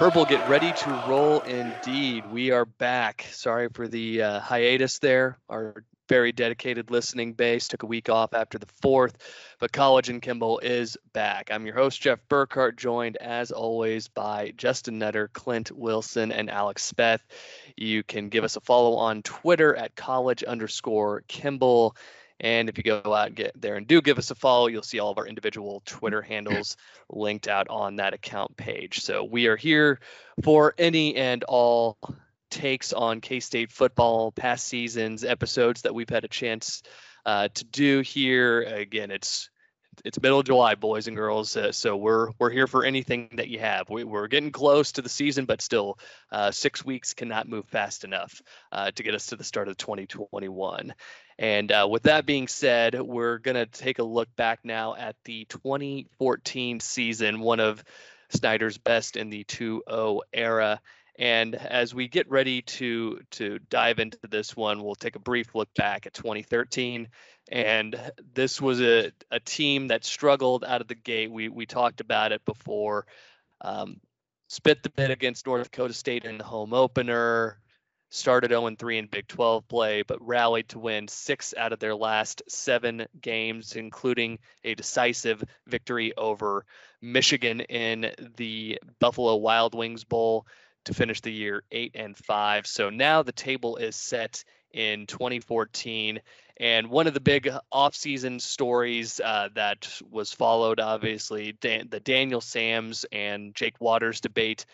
Purple, get ready to roll indeed. We are back. Sorry for the uh, hiatus there. Our very dedicated listening base took a week off after the fourth, but College and Kimball is back. I'm your host, Jeff Burkhart, joined as always by Justin Nutter, Clint Wilson, and Alex Speth. You can give us a follow on Twitter at college underscore Kimball. And if you go out and get there and do give us a follow, you'll see all of our individual Twitter handles linked out on that account page. So we are here for any and all takes on K State football, past seasons, episodes that we've had a chance uh, to do here. Again, it's it's middle of July, boys and girls. Uh, so we're we're here for anything that you have. We, are getting close to the season, but still, uh, six weeks cannot move fast enough uh, to get us to the start of 2021. And uh, with that being said, we're to take a look back now at the 2014 season, one of Snyder's best in the 2-0 era. And as we get ready to to dive into this one, we'll take a brief look back at 2013. And this was a, a team that struggled out of the gate. We we talked about it before. Um, spit the bit against North Dakota State in the home opener started 0 3 in Big 12 play, but rallied to win six out of their last seven games, including a decisive victory over Michigan in the Buffalo Wild Wings Bowl to finish the year eight and five. So now the table is set in 2014. And one of the big offseason stories uh, that was followed, obviously, Dan- the Daniel Sams and Jake Waters debate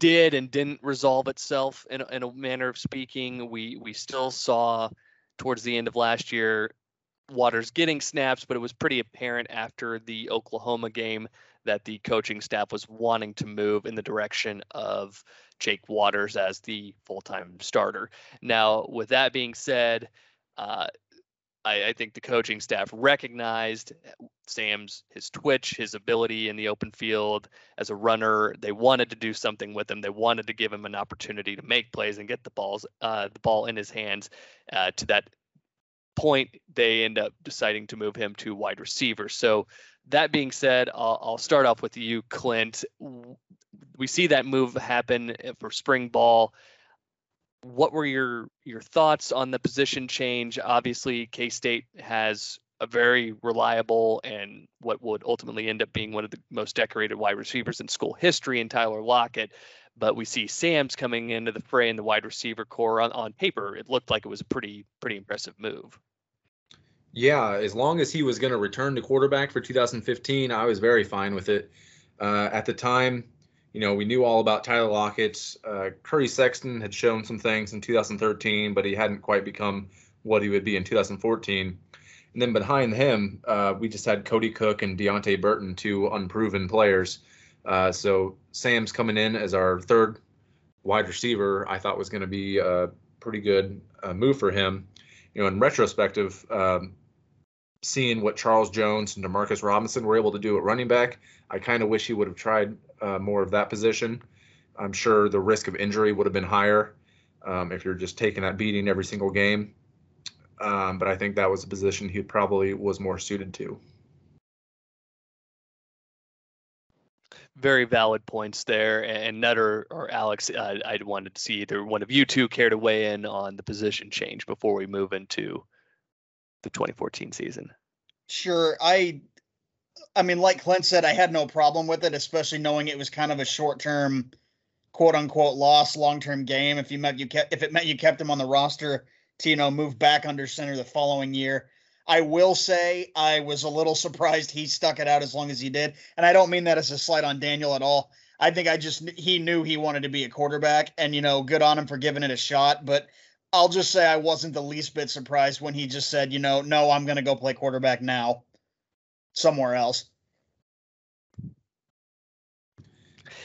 did and didn't resolve itself in, in a manner of speaking. We we still saw towards the end of last year Waters getting snaps, but it was pretty apparent after the Oklahoma game that the coaching staff was wanting to move in the direction of Jake Waters as the full-time starter. Now, with that being said, uh, I, I, think the coaching staff recognized Sams his twitch, his ability in the open field as a runner. They wanted to do something with him. They wanted to give him an opportunity to make plays and get the balls, uh, the ball in his hands. Uh, to that point, they end up deciding to move him to wide receiver. So that being said, I'll, I'll start off with you, Clint. We see that move happen for spring ball what were your your thoughts on the position change? Obviously, K State has a very reliable and what would ultimately end up being one of the most decorated wide receivers in school history in Tyler Lockett. But we see Sams coming into the fray in the wide receiver core. On, on paper, it looked like it was a pretty pretty impressive move. Yeah, as long as he was going to return to quarterback for 2015, I was very fine with it. Uh, at the time, you know, we knew all about Tyler Lockett. Uh, Curry Sexton had shown some things in 2013, but he hadn't quite become what he would be in 2014. And then behind him, uh, we just had Kody Cook and Deante Burton, two unproven players. Uh, so Sams coming in as our third wide receiver. I thought was going to be a pretty good uh, move for him. You know, in retrospective, um, seeing what Charles Jones and Demarcus Robinson were able to do at running back, I kind of wish he would have tried uh, more of that position. I'm sure the risk of injury would have been higher um, if you're just taking that beating every single game. Um, but I think that was a position he probably was more suited to. Very valid points there. And Nutter or Alex, uh, I wanted to see either one of you two care to weigh in on the position change before we move into the 2014 season. Sure. I I mean, like Clint said, I had no problem with it, especially knowing it was kind of a short term, quote unquote, loss, long term game. If you meant you kept, if it meant you kept him on the roster to you know move back under center the following year. I will say I was a little surprised he stuck it out as long as he did, and I don't mean that as a slight on Daniel at all. I think I just he knew he wanted to be a quarterback, and you know, good on him for giving it a shot. But I'll just say I wasn't the least bit surprised when he just said, you know, no, I'm going to go play quarterback now somewhere else.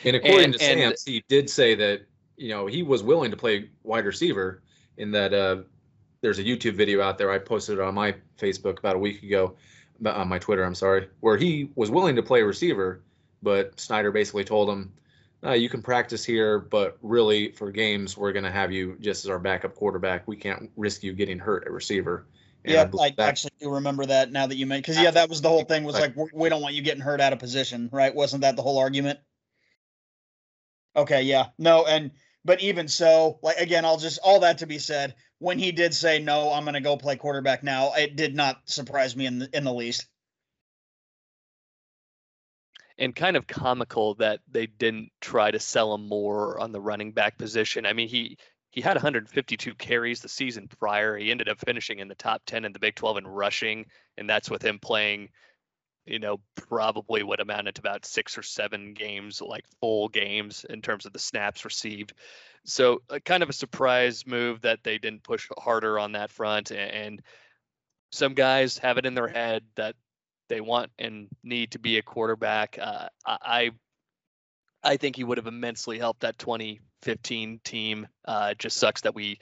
And according and, to and, Sams, he did say that you know he was willing to play wide receiver. In that, uh, there's a YouTube video out there I posted on my Facebook about a week ago, on my Twitter. I'm sorry, where he was willing to play receiver, but Snyder basically told him, uh, "You can practice here, but really for games, we're going to have you just as our backup quarterback. We can't risk you getting hurt at receiver." And yeah, I, I actually do remember that now that you mention because yeah, that was the whole thing was like we don't want you getting hurt out of position, right? Wasn't that the whole argument? Okay, yeah. No, and but even so, like again, I'll just all that to be said, when he did say no, I'm going to go play quarterback now, it did not surprise me in the, in the least. And kind of comical that they didn't try to sell him more on the running back position. I mean, he he had 152 carries the season prior. He ended up finishing in the top 10 in the Big 12 in rushing, and that's with him playing, you know, probably what amounted to about six or seven games, like full games in terms of the snaps received. So, uh, kind of a surprise move that they didn't push harder on that front. And, and some guys have it in their head that they want and need to be a quarterback. Uh, I I think he would have immensely helped that 2015 team. Uh, just sucks that we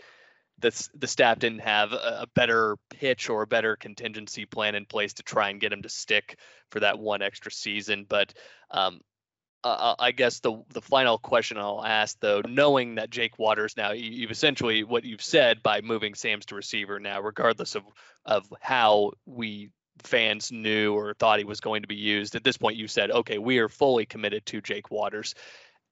the the staff didn't have a, a better pitch or a better contingency plan in place to try and get him to stick for that one extra season. But um, uh, I guess the the final question I'll ask though, knowing that Jake Waters now, you've essentially what you've said by moving Sams to receiver now, regardless of of how we fans knew or thought he was going to be used. At this point, you said, okay, we are fully committed to Jake Waters.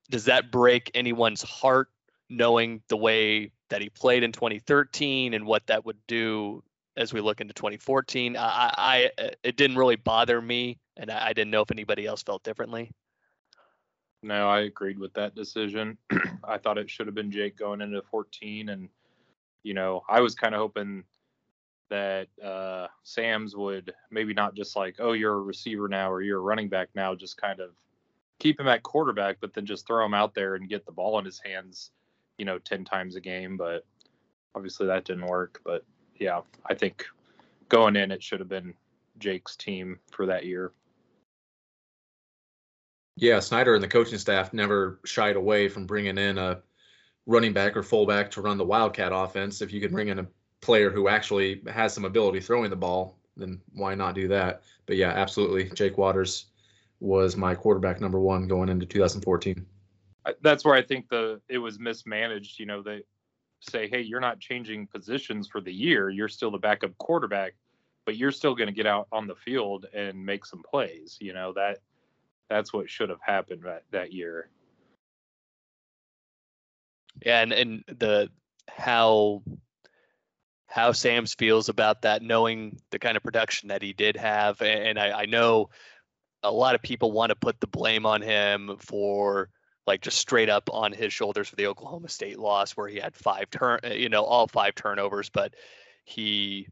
Does that break anyone's heart knowing the way that he played in 2013 and what that would do as we look into 2014? I, I uh, it didn't really bother me, and I, I didn't know if anybody else felt differently. No, I agreed with that decision. I thought it should have been Jake going into 14, and you know, I was kind of hoping that uh, Sams would maybe not just like, oh, you're a receiver now or you're a running back now, just kind of keep him at quarterback, but then just throw him out there and get the ball in his hands, you know, 10 times a game. But obviously that didn't work. But yeah, I think going in, it should have been Jake's team for that year. Yeah, Snyder and the coaching staff never shied away from bringing in a running back or fullback to run the Wildcat offense. If you could bring in a player who actually has some ability throwing the ball, then why not do that? But yeah, absolutely. Jake Waters was my quarterback number one going into 2014. That's where I think the it was mismanaged. You know, they say, hey, you're not changing positions for the year. You're still the backup quarterback, but you're still going to get out on the field and make some plays. You know that that's what should have happened that, that year. Yeah, and and the how how Sams feels about that, knowing the kind of production that he did have, and I, I know a lot of people want to put the blame on him for like just straight up on his shoulders for the Oklahoma State loss, where he had five turn, uh, you know, all five turnovers, but he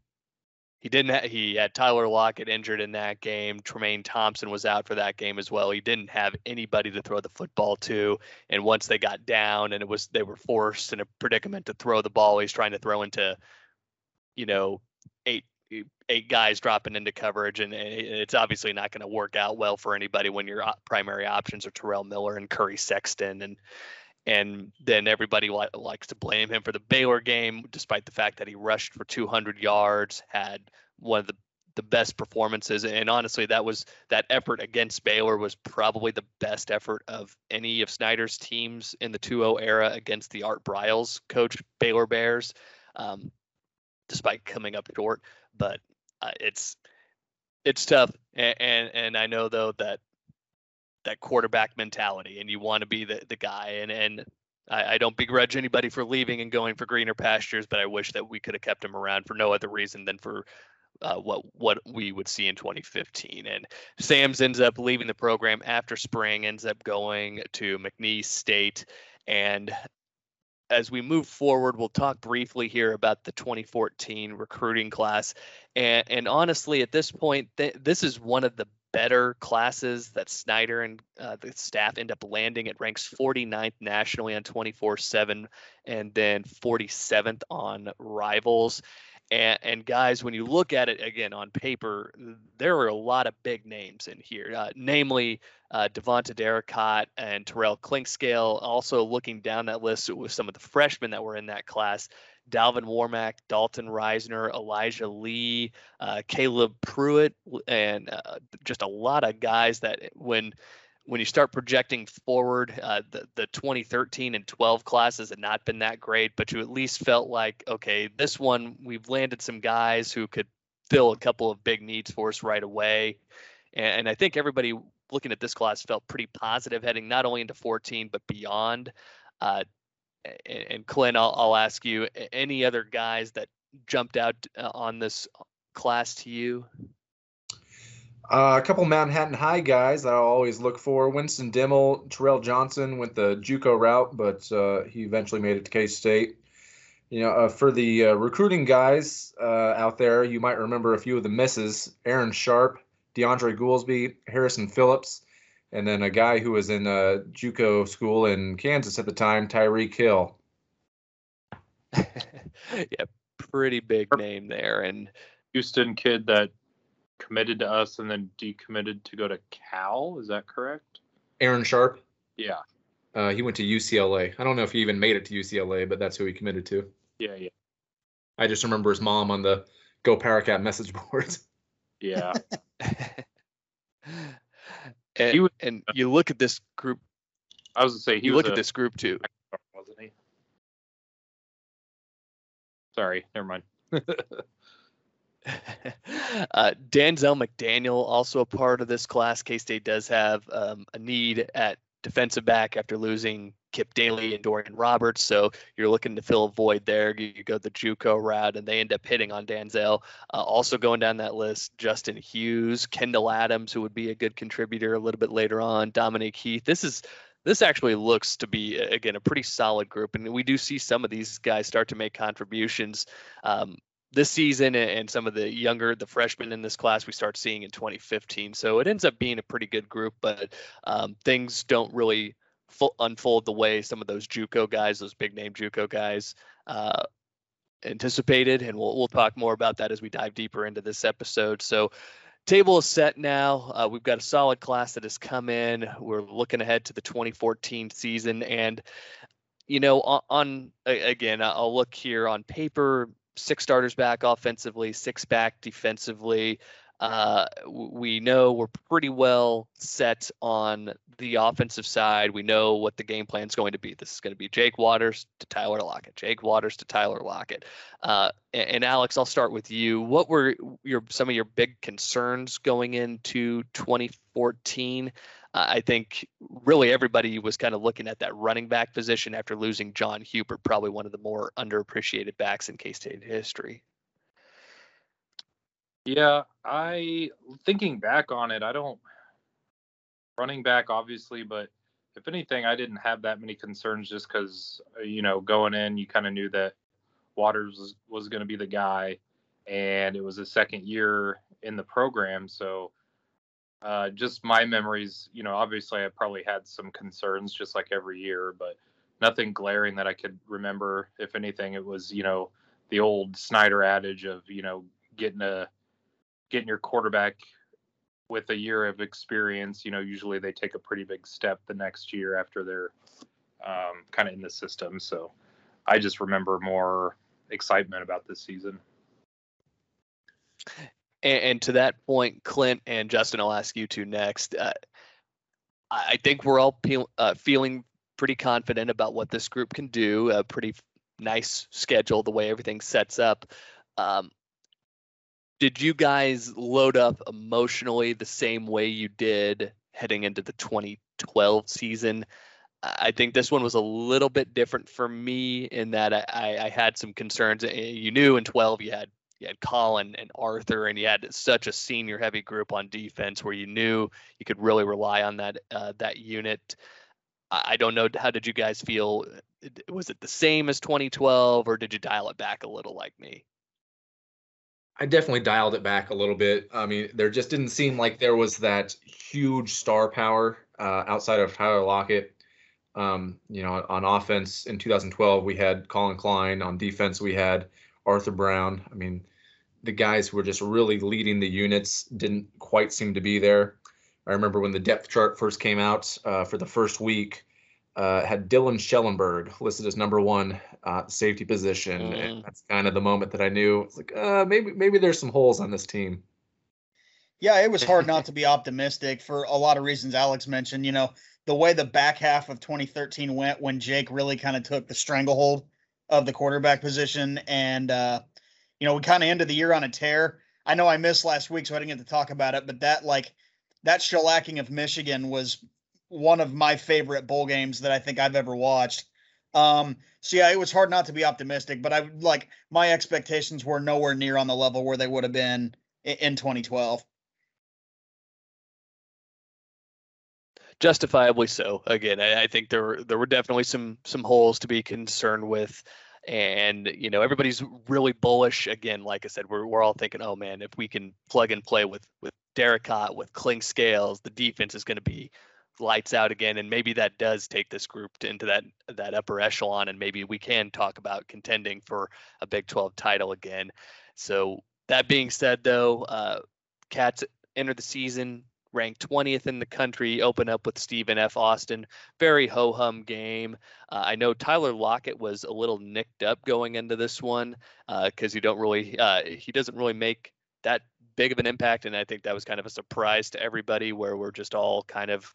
he didn't. Ha- he had Tyler Lockett injured in that game. Tramaine Thompson was out for that game as well. He didn't have anybody to throw the football to. And once they got down, and it was they were forced in a predicament to throw the ball, he's trying to throw into, you know, eight eight guys dropping into coverage, and it's obviously not going to work out well for anybody when your primary options are Terrell Miller and Curry Sexton and and then everybody li- likes to blame him for the Baylor game, despite the fact that he rushed for 200 yards, had one of the the best performances, and honestly, that was that effort against Baylor was probably the best effort of any of Snyder's teams in the 2-0 era against the Art Briles coach Baylor Bears, um, despite coming up short. But uh, it's it's tough, and, and and I know though that that quarterback mentality and you want to be the, the guy and and I, I, don't begrudge anybody for leaving and going for greener pastures but i wish that we could have kept him around for no other reason than for uh, what what we would see in 2015 and Sams ends up leaving the program after spring ends up going to McNeese State and as we move forward, we'll talk briefly here about the 2014 recruiting class. And, and honestly, at this point, th- this is one of the better classes that Snyder and uh, the staff end up landing. It ranks 49th nationally on 24 7 and then 47th on rivals. And, and, guys, when you look at it again on paper, there are a lot of big names in here, uh, namely uh, Devonta Derricott and Terrell Clinkscales. Also, looking down that list with some of the freshmen that were in that class, Dalvin Warmack, Dalton Risner, Elijah Lee, uh, Caleb Pruitt, and uh, just a lot of guys that when when you start projecting forward, uh, the, the 2013 and 12 classes had not been that great, but you at least felt like, okay, this one, we've landed some guys who could fill a couple of big needs for us right away. And, and I think everybody looking at this class felt pretty positive heading not only into 14 but beyond. Uh, and, and Clint, I'll, I'll ask you any other guys that jumped out uh, on this class to you? Uh, a couple Manhattan High guys that I'll always look for. Winston Dimel, Terrell Johnson went the JUCO route, but uh, he eventually made it to K State. You know, uh, for the uh, recruiting guys uh, out there, you might remember a few of the misses: Aaron Sharp, DeAndre Goolsby, Harrison Phillips, and then a guy who was in a uh, JUCO school in Kansas at the time, Tyreek Hill. yeah, pretty big name there, and Houston kid that committed to us and then decommitted to go to Cal. Is that correct? Aaron Sharp. Yeah. Uh, he went to UCLA. I don't know if he even made it to UCLA, but that's who he committed to. Yeah, yeah. I just remember his mom on the GoPowercat message boards. Yeah. and, was, and you look at this group. I was gonna say he you look a, at this group too. Wasn't he? Sorry, never mind. uh, Danzel McDaniel, also a part of this class. K State does have um, a need at defensive back after losing Kip Daly and Dorian Roberts. So you're looking to fill a void there. You, you go the JUCO route, and they end up hitting on Danzel. Uh, also going down that list, Justin Hughes, Kendall Adams, who would be a good contributor a little bit later on, Dominic Heath. This is this actually looks to be again a pretty solid group, and we do see some of these guys start to make contributions. Um, this season and some of the younger the freshmen in this class we start seeing in 2015 so it ends up being a pretty good group but um, things don't really full, unfold the way some of those juco guys those big name juco guys uh, anticipated. And we'll, we'll talk more about that as we dive deeper into this episode. So table is set now. Uh, we've got a solid class that has come in. We're looking ahead to the 2014 season. And you know on, on again i'll look here on paper six starters back offensively, six back defensively. Uh, we know we're pretty well set on the offensive side. We know what the game plan is going to be. This is going to be Jake Waters to Tyler Lockett, Jake Waters to Tyler Lockett. Uh, and, and, Alex, I'll start with you. What were your some of your big concerns going into 2014? I think really everybody was kind of looking at that running back position after losing John Hubert, probably one of the more underappreciated backs in K State history. Yeah, I thinking back on it, I don't running back obviously, but if anything, I didn't have that many concerns just because uh, you know going in, you kind of knew that Waters was, was going to be the guy, and it was a second year in the program, so uh, just my memories, you know, obviously I probably had some concerns just like every year, but nothing glaring that I could remember. If anything, it was, you know, the old Snyder adage of, you know, getting a getting your quarterback with a year of experience, you know, usually they take a pretty big step the next year after they're um, kind of in the system. So I just remember more excitement about this season. And, and, to that point, Clint and Justin, I'll ask you two next. Uh, I think we're all pe- uh, feeling pretty confident about what this group can do. A pretty nice schedule, the way everything sets up. Um, did you guys load up emotionally the same way you did heading into the 2012 season? I think this one was a little bit different for me in that I, I had some concerns. You knew in 12 you had you had Collin and Arthur, and you had such a senior heavy group on defense where you knew you could really rely on that uh, that unit. I don't know how did you guys feel? Was it the same as 2012, or did you dial it back a little like me? I definitely dialed it back a little bit. I mean, there just didn't seem like there was that huge star power uh, outside of Tyler Lockett. Um, you know, on offense in 2012, we had Collin Klein. On defense, we had Arthur Brown. I mean, the guys who were just really leading the units didn't quite seem to be there. I remember when the depth chart first came out uh, for the first week, uh, had Dylan Schellenberg listed as number one uh, safety position, mm. and that's kind of the moment that I knew it's like uh, maybe maybe there's some holes on this team. Yeah, it was hard not to be optimistic for a lot of reasons. Alex mentioned, you know, the way the back half of 2013 went when Jake really kind of took the stranglehold of the quarterback position. And, uh, you know, we kind of ended the year on a tear. I know I missed last week, so I didn't get to talk about it, but that, like, that shellacking of Michigan was one of my favorite bowl games that I think I've ever watched. Um, so yeah, it was hard not to be optimistic, but I like my expectations were nowhere near on the level where they would have been in, in 2012. Justifiably so. Again, I, I think there were there were definitely some some holes to be concerned with and you know everybody's really bullish again like i said we're, we're all thinking oh man if we can plug and play with with Derrick with Clinkscales, the defense is going to be lights out again, and maybe that does take this group to, into that that upper echelon, and maybe we can talk about contending for a Big 12 title again. So that being said, though, uh, Cats enter the season ranked 20th in the country, open up with Stephen F. Austin. Very ho hum game. Uh, I know Tyler Lockett was a little nicked up going into this one because uh, he don't really uh, he doesn't really make that big of an impact, and I think that was kind of a surprise to everybody, where we're just all kind of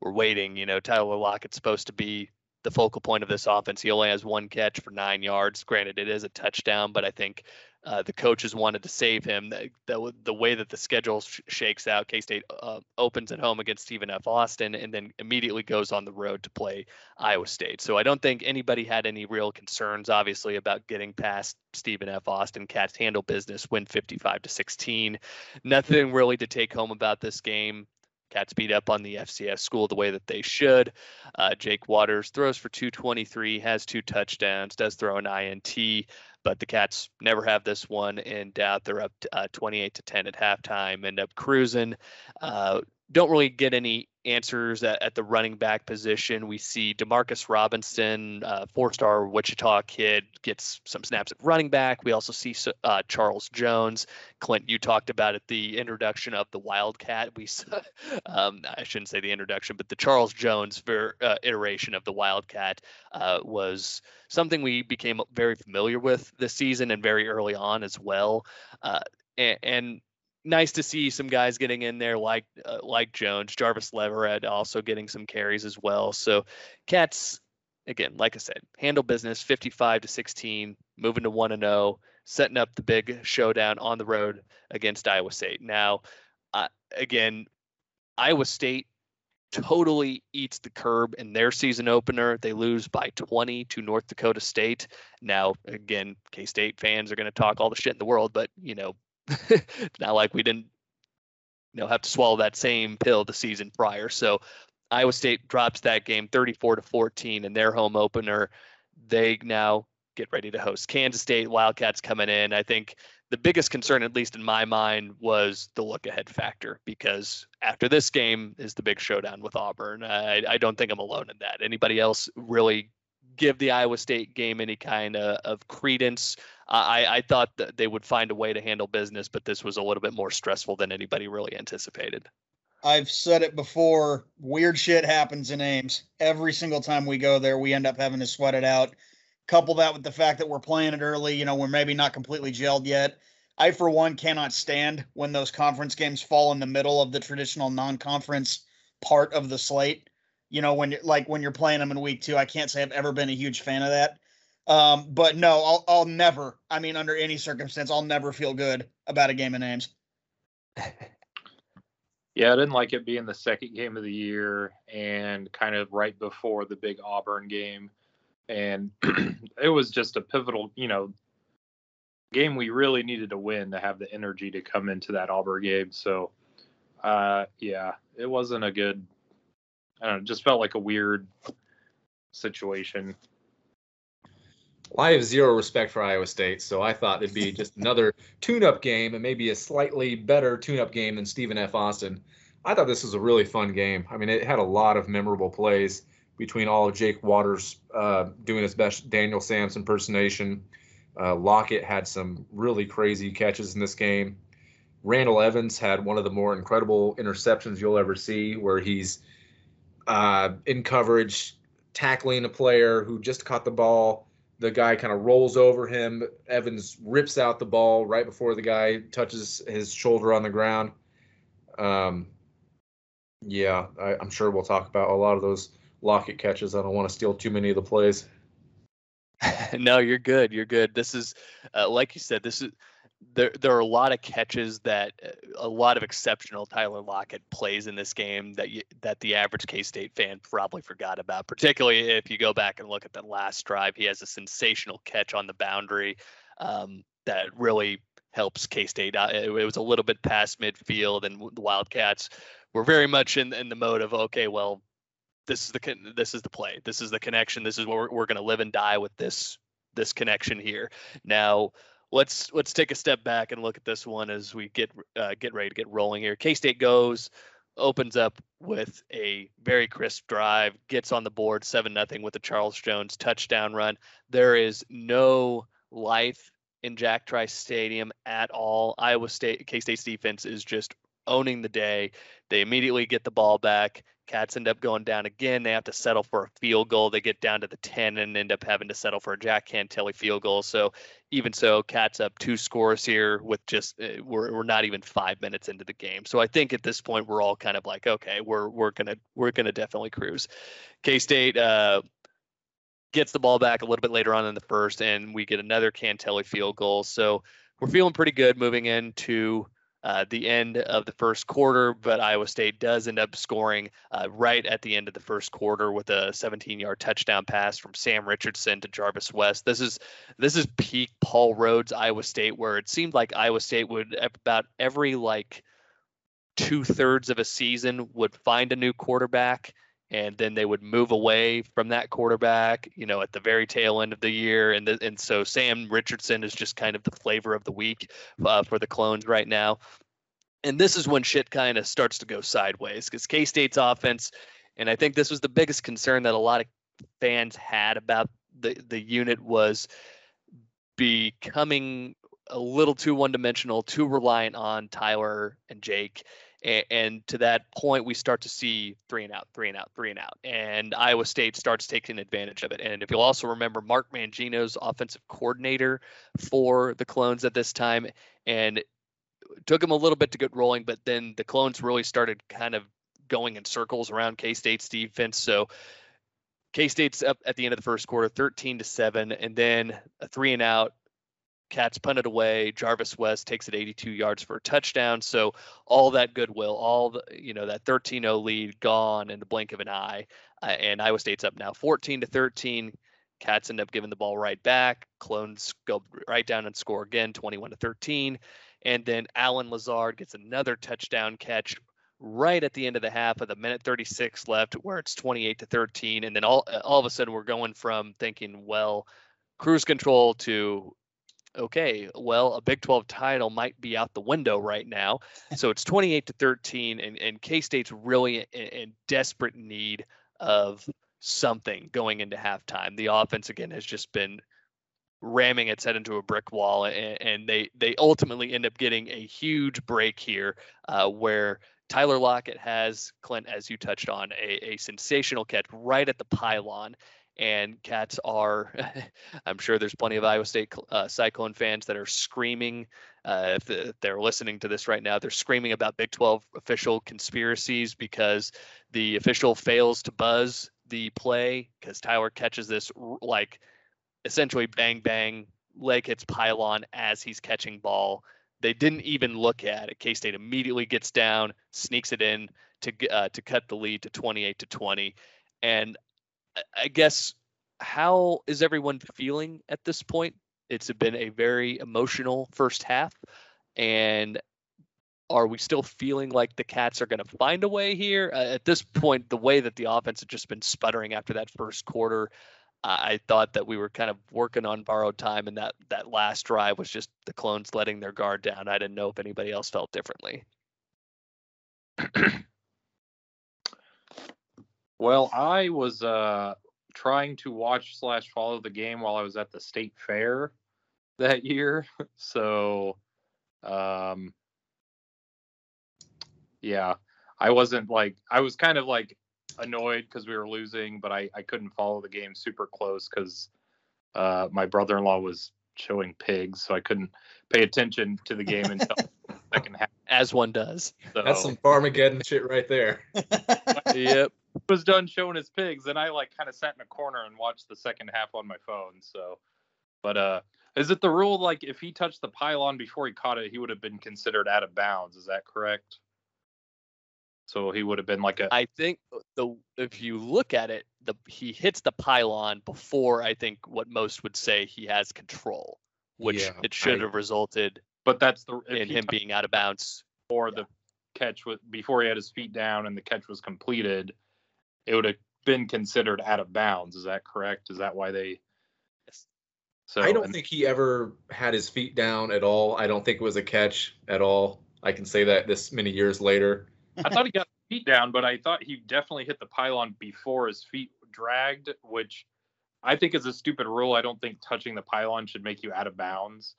we're waiting. You know, Tyler Lockett's supposed to be the focal point of this offense. He only has one catch for nine yards. Granted, it is a touchdown, but I think uh, the coaches wanted to save him. The, the, the way that the schedule sh- shakes out, K State uh, opens at home against Stephen F. Austin and then immediately goes on the road to play Iowa State. So I don't think anybody had any real concerns, obviously, about getting past Stephen F. Austin. Cats handle business, win 55 to 16. Nothing really to take home about this game. Cats beat up on the FCS school the way that they should. Uh, Jake Waters throws for 223, has two touchdowns, does throw an INT but the Cats never have this one in doubt. They're up uh, 28 to 10 at halftime, end up cruising. Uh, don't really get any answers at, at, the running back position. We see Demarcus Robinson, uh, four-star Wichita kid, gets some snaps at running back. We also see uh, Charles Jones. Clint, you talked about it, the introduction of the Wildcat. We, um, I shouldn't say the introduction, but the Charles Jones ver, uh, iteration of the Wildcat uh, was something we became very familiar with this season and very early on as well. Uh, and, and nice to see some guys getting in there like uh, like Jones, Jarvis Leverett also getting some carries as well. So Cats again, like I said, handle business 55 to 16, moving to 1 and 0, setting up the big showdown on the road against Iowa State. Now, uh, again, Iowa State totally eats the curb in their season opener. They lose by 20 to North Dakota State. Now, again, K State fans are going to talk all the shit in the world, but you know, not like we didn't you know have to swallow that same pill the season prior. So Iowa State drops that game 34 to 14 in their home opener. They now get ready to host Kansas State. Wildcats coming in. I think the biggest concern, at least in my mind, was the look ahead factor because after this game is the big showdown with Auburn. I, I don't think I'm alone in that. Anybody else really give the Iowa State game any kind of, of credence. I, I thought that they would find a way to handle business, but this was a little bit more stressful than anybody really anticipated. I've said it before. Weird shit happens in Ames. Every single time we go there, we end up having to sweat it out. Couple that with the fact that we're playing it early, you know, we're maybe not completely gelled yet. I, for one, cannot stand when those conference games fall in the middle of the traditional non conference part of the slate you know, when you're like when you're playing them in week two. I can't say I've ever been a huge fan of that. Um, but no, I'll I'll never. I mean, under any circumstance, I'll never feel good about a game of names. Yeah, I didn't like it being the second game of the year and kind of right before the big Auburn game. And it was just a pivotal, you know, game we really needed to win to have the energy to come into that Auburn game. So, uh, yeah, it wasn't a good I don't know, it just felt like a weird situation. Well, I have zero respect for Iowa State, so I thought it'd be just another tune-up game and maybe a slightly better tune-up game than Stephen F. Austin. I thought this was a really fun game. I mean, it had a lot of memorable plays between all of Jake Waters uh, doing his best Daniel Samson impersonation. Uh, Lockett had some really crazy catches in this game. Randall Evans had one of the more incredible interceptions you'll ever see, where he's – uh, in coverage, tackling a player who just caught the ball. The guy kind of rolls over him. Evans rips out the ball right before the guy touches his shoulder on the ground. Um, yeah, I, am sure we'll talk about a lot of those Lockett catches. I don't want to steal too many of the plays. no, you're good. You're good. This is, uh, like you said, this is there there are a lot of catches that uh, a lot of exceptional Tyler Lockett plays in this game that you, that the average K State fan probably forgot about. Particularly if you go back and look at that last drive, he has a sensational catch on the boundary um, that really helps K State. It, it was a little bit past midfield, and the Wildcats were very much in in the mode of okay, well, this is the this is the play, this is the connection, this is what we're, we're going to live and die with this this connection here. Now let's let's take a step back and look at this one as we get uh, get ready to get rolling here. K State goes opens up with a very crisp drive, gets on the board seven nothing with a Charles Jones touchdown run. There is no life in Jack Trice Stadium at all. Iowa State K State's defense is just owning the day. They immediately get the ball back. Cats end up going down again. They have to settle for a field goal. They get down to the 10 and end up having to settle for a Jack Cantele field goal. So even so, Cats up two scores here with just uh, we're, we're not even five minutes into the game. So I think at this point we're all kind of like, okay, we're we're gonna we're gonna definitely cruise. K State uh, gets the ball back a little bit later on in the first, and we get another Cantele field goal. So we're feeling pretty good moving into uh, the end of the first quarter, but Iowa State does end up scoring uh, right at the end of the first quarter with a 17-yard touchdown pass from Sam Richardson to Jarvis West. This is this is peak Paul Rhoads Iowa State, where it seemed like Iowa State would about every like two thirds of a season would find a new quarterback and then they would move away from that quarterback, you know, at the very tail end of the year. And the, and so Sam Richardson is just kind of the flavor of the week uh, for the clones right now. And this is when shit kind of starts to go sideways because K State's offense, and I think this was the biggest concern that a lot of fans had about the the unit was becoming a little too one dimensional, too reliant on Tyler and Jake and, to that point, we start to see three and out, three and out, three and out. And Iowa State starts taking advantage of it. And if you'll also remember, Mark Mangino's offensive coordinator for the Clones at this time. And took him a little bit to get rolling, but then the Clones really started kind of going in circles around K State's defense. So K State's up at the end of the first quarter, 13 to 7, and then a three and out Cats punt it away. Jarvis West takes it 82 yards for a touchdown. So all that goodwill, all the you know that 13-0 lead gone in the blink of an eye, uh, and Iowa State's up now 14 to 13. Cats end up giving the ball right back. Clones go right down and score again, 21 to 13, and then Allen Lazard gets another touchdown catch right at the end of the half of the minute 36 left, where it's 28 to 13, and then all all of a sudden we're going from thinking well cruise control to okay, well, a Big 12 title might be out the window right now. So it's 28 to 13, and, and K State's really in, in, desperate need of something going into halftime. The offense, again, has just been ramming its head into a brick wall, and, and they, they ultimately end up getting a huge break here uh, where. Tyler Lockett has, Clint, as you touched on, a, a sensational catch right at the pylon and cats are i'm sure there's plenty of iowa state uh, cyclone fans that are screaming uh, if they're listening to this right now they're screaming about big 12 official conspiracies because the official fails to buzz the play because tyler catches this like essentially bang bang leg hits pylon as he's catching ball. They didn't even look at it. K-state immediately gets down sneaks it in to uh, to cut the lead to 28 to 20 and I guess how is everyone feeling at this point? It's been a very emotional first half, and are we still feeling like the Cats are going to find a way here? Uh, at this point, the way that the offense had just been sputtering after that first quarter, I thought that we were kind of working on borrowed time, and that that last drive was just the Clones letting their guard down. I didn't know if anybody else felt differently. Well, I was uh, trying to watch slash follow the game while I was at the state fair that year. So, um, yeah, I wasn't like I was kind of like annoyed because we were losing, but I I couldn't follow the game super close because uh, my brother-in-law was showing pigs, so I couldn't pay attention to the game until second half. As one does. So, That's some Farmageddon shit right there. yep was done showing his pigs, and I like kind of sat in a corner and watched the second half on my phone. So, But uh, is it the rule like if he touched the pylon before he caught it, he would have been considered out of bounds? Is that correct? So he would have been like a. I think the if you look at it, the he hits the pylon before I think what most would say he has control, which Yeah, it should I- have resulted but that's the in him being out of bounds. before the catch was before he had his feet down and the catch was completed, it would have been considered out of bounds. Is that correct? Is that why they? Yes. So I don't and- think he ever had his feet down at all. I don't think it was a catch at all. I can say that this many years later. I thought he got his feet down, but I thought he definitely hit the pylon before his feet dragged, which I think is a stupid rule. I don't think touching the pylon should make you out of bounds,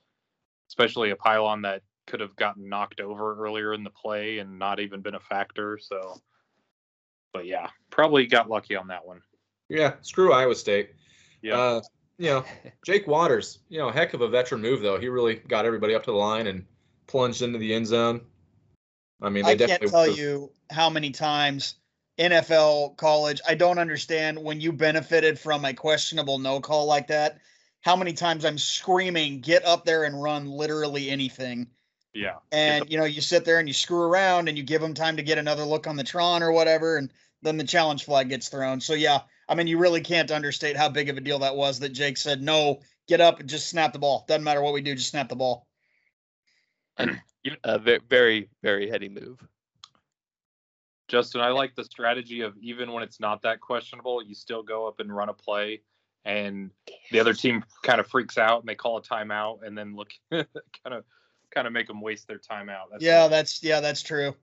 especially a pylon that could have gotten knocked over earlier in the play and not even been a factor. So, but yeah, probably got lucky on that one. Yeah, screw Iowa State. Yeah. Uh, you know, Jake Waters, you know, heck of a veteran move though. He really got everybody up to the line and plunged into the end zone. I mean, they I can't definitely tell would've- you how many times NFL, college, I don't understand when you benefited from a questionable no call like that. How many times I'm screaming, get up there and run literally anything. Yeah. And you know, you sit there and you screw around and you give them time to get another look on the Tron or whatever, and then the challenge flag gets thrown. So yeah, I mean, you really can't understate how big of a deal that was that Jake said, "No, get up and just snap the ball. Doesn't matter what we do, just snap the ball." A uh, very very very heady move. Justin, I like the strategy of even when it's not that questionable, you still go up and run a play, and the other team kind of freaks out and they call a timeout, and then look, kind of, kind of make them waste their timeout. That's yeah, that's yeah, that's true.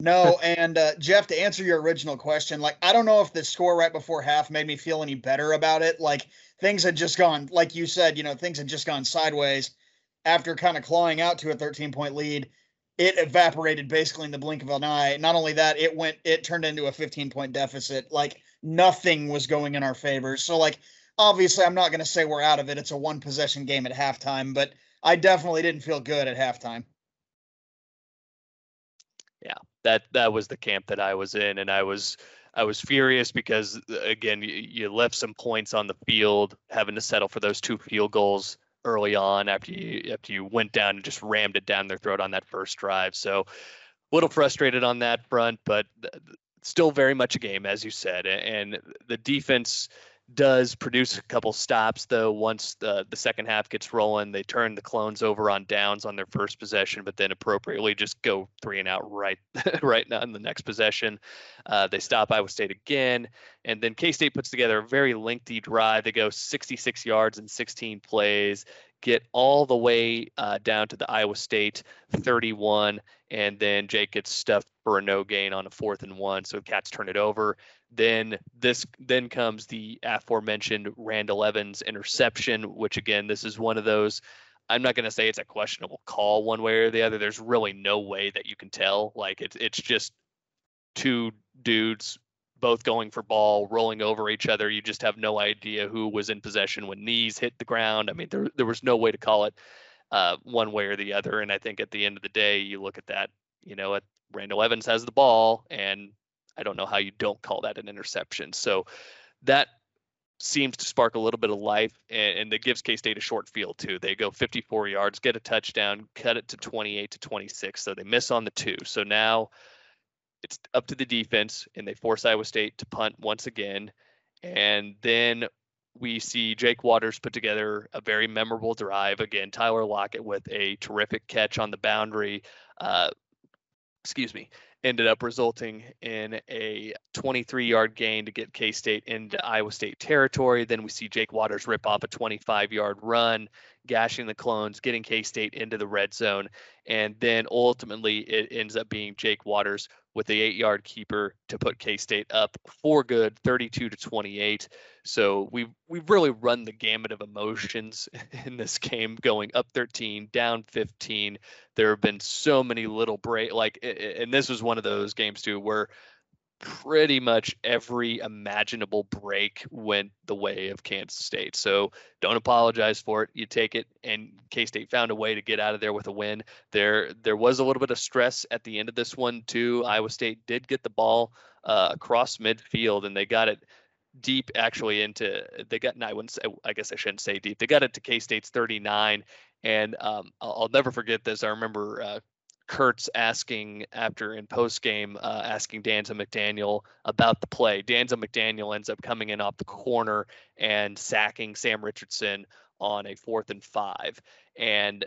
No, and uh, Jeff, to answer your original question, like I don't know if the score right before half made me feel any better about it. Like things had just gone, like you said, you know, things had just gone sideways after kind of clawing out to a 13 point lead. It evaporated basically in the blink of an eye. Not only that, it went, it turned into a 15 point deficit. Like nothing was going in our favor. So, like, obviously, I'm not going to say we're out of it. It's a one possession game at halftime, but I definitely didn't feel good at halftime. Yeah, that that was the camp that I was in, and I was I was furious because again you, you left some points on the field, having to settle for those two field goals early on after you after you went down and just rammed it down their throat on that first drive. So a little frustrated on that front, but th- still very much a game as you said, and the defense does produce a couple stops though once the, the second half gets rolling they turn the clones over on downs on their first possession but then appropriately just go three and out right right now in the next possession. Uh, they stop iowa state again and then k-state puts together a very lengthy drive. They go 66 yards in 16 plays get all the way uh, down to the iowa state 31 and then jake gets stuffed for a no gain on a fourth and one so cats turn it over then this then comes the aforementioned Randall Evans interception, which again, this is one of those. I'm not going to say it's a questionable call one way or the other. There's really no way that you can tell. Like it's it's just two dudes both going for ball, rolling over each other. You just have no idea who was in possession when knees hit the ground. I mean, there there was no way to call it uh, one way or the other. And I think at the end of the day, you look at that. You know, at Randall Evans has the ball, and I don't know how you don't call that an interception. So that seems to spark a little bit of life, and, and it gives K State a short field too. They go 54 yards, get a touchdown, cut it to 28 to 26. So they miss on the two. So now it's up to the defense, and they force Iowa State to punt once again. And then we see Jake Waters put together a very memorable drive. Again, Tyler Lockett with a terrific catch on the boundary. Uh, excuse me, ended up resulting in a 23 yard gain to get K State into Iowa State territory. Then we see Jake Waters rip off a 25 yard run, gashing the clones, getting K State into the red zone. And then ultimately, it ends up being Jake Waters with the eight yard keeper to put K State up for good, 32 to 28. So we've we've really run the gamut of emotions in this game, going up 13, down 15. There have been so many little break, like, and this was one of those games too where pretty much every imaginable break went the way of Kansas State. So don't apologize for it. You take it, and K State found a way to get out of there with a win. There, there was a little bit of stress at the end of this one too. Iowa State did get the ball uh, across midfield, and they got it deep actually into they got. I wouldn't say. I guess I shouldn't say deep. They got it to K State's 39, and um, I'll, I'll, never forget this. I remember uh, Kurtz asking after in post game, uh, asking Danzel McDaniel about the play. Danzel McDaniel ends up coming in off the corner and sacking Sam Richardson on a fourth and five. And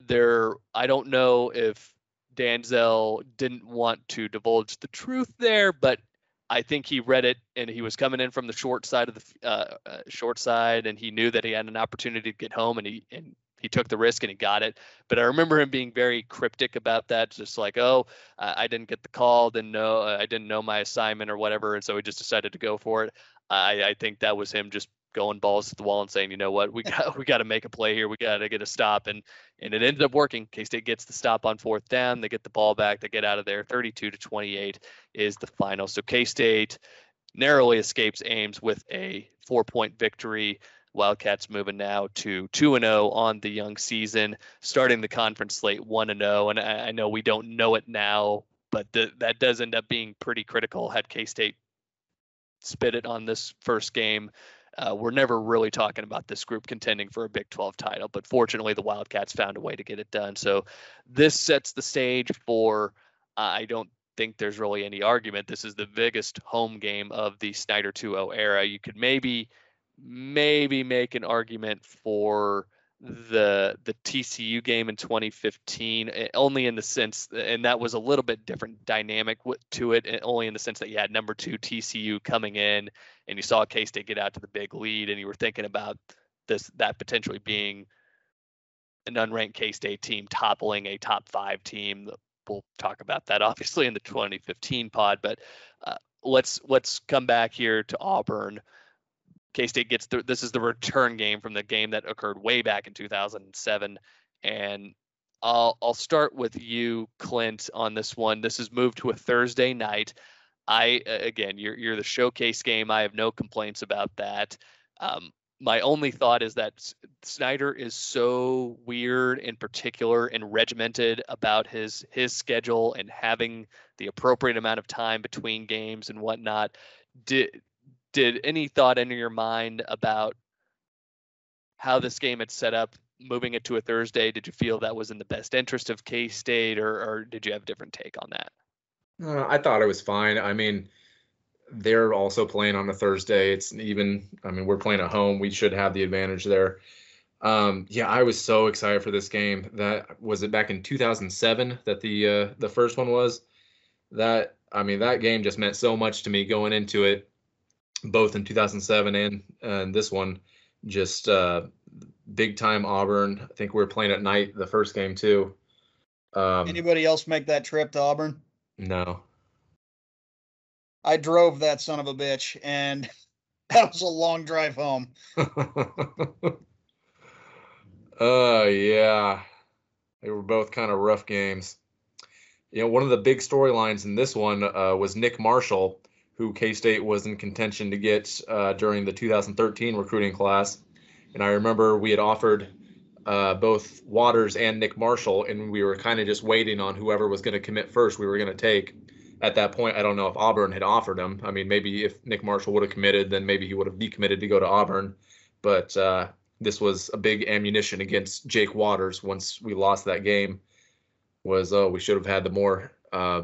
there, I don't know if Danzel didn't want to divulge the truth there, but I think he read it and he was coming in from the short side of the uh, uh, short side, and he knew that he had an opportunity to get home, and he and he took the risk and he got it. But I remember him being very cryptic about that, just like, oh, I didn't get the call, didn't know, uh, I didn't know my assignment or whatever, and so he just decided to go for it. I, I think that was him just going balls to the wall and saying, you know what, we got we got to make a play here. We got to get a stop, and and it ended up working. K State gets the stop on fourth down. They get the ball back. They get out of there. 32 to 28 is the final. So K State narrowly escapes Ames with a four point victory. Wildcats moving now to 2 and 0 on the young season, starting the conference slate 1 and 0. And I, I know we don't know it now, but that does end up being pretty critical. Had K State spit it on this first game, uh, we're never really talking about this group contending for a Big 12 title, but fortunately, the Wildcats found a way to get it done. So this sets the stage for, uh, I don't think there's really any argument. This is the biggest home game of the Snyder 2 0 era. You could maybe maybe make an argument for the the TCU game in 2015 eh, only in the sense and that was a little bit different dynamic to it eh, only in the sense that you had number 2 TCU coming in and you saw K-State get out to the big lead and you were thinking about this that potentially being an unranked K-State team toppling a top 5 team. We'll talk about that obviously in the 2015 pod but uh, let's let's come back here to Auburn K State gets the, this is the return game from the game that occurred way back in 2007. And I'll I'll start with you, Clint, on this one. This is moved to a Thursday night. I again, you're you're the showcase game. I have no complaints about that. Um, my only thought is that Snyder is so weird in particular and regimented about his his schedule and having the appropriate amount of time between games and whatnot. Did did any thought enter your mind about how this game had set up moving it to a Thursday? Did you feel that was in the best interest of K State, or, or, did you have a different take on that? Uh, I thought it was fine. I mean, they're also playing on a Thursday. It's even. I mean, we're playing at home. We should have the advantage there. Um, yeah, I was so excited for this game. That was it back in 2007 that the uh, the first one was. That I mean, that game just meant so much to me going into it both in 2007 and and this one. Just uh, big time Auburn. I think we were playing at night the first game too. Um, Anybody else make that trip to Auburn? No. I drove that son of a bitch, and that was a long drive home. uh, yeah, they were both kind of rough games. You know, one of the big storylines in this one uh, was Nick Marshall who K State was in contention to get uh, during the 2013 recruiting class. And I remember we had offered uh, both Waters and Nick Marshall, and we were kind of just waiting on whoever was going to commit first. We were going to take. At that point, I don't know if Auburn had offered him. I mean, maybe if Nick Marshall would have committed, then maybe he would have decommitted to go to Auburn. But uh, this was a big ammunition against Jake Waters once we lost that game. Was oh, we should have had the more, uh,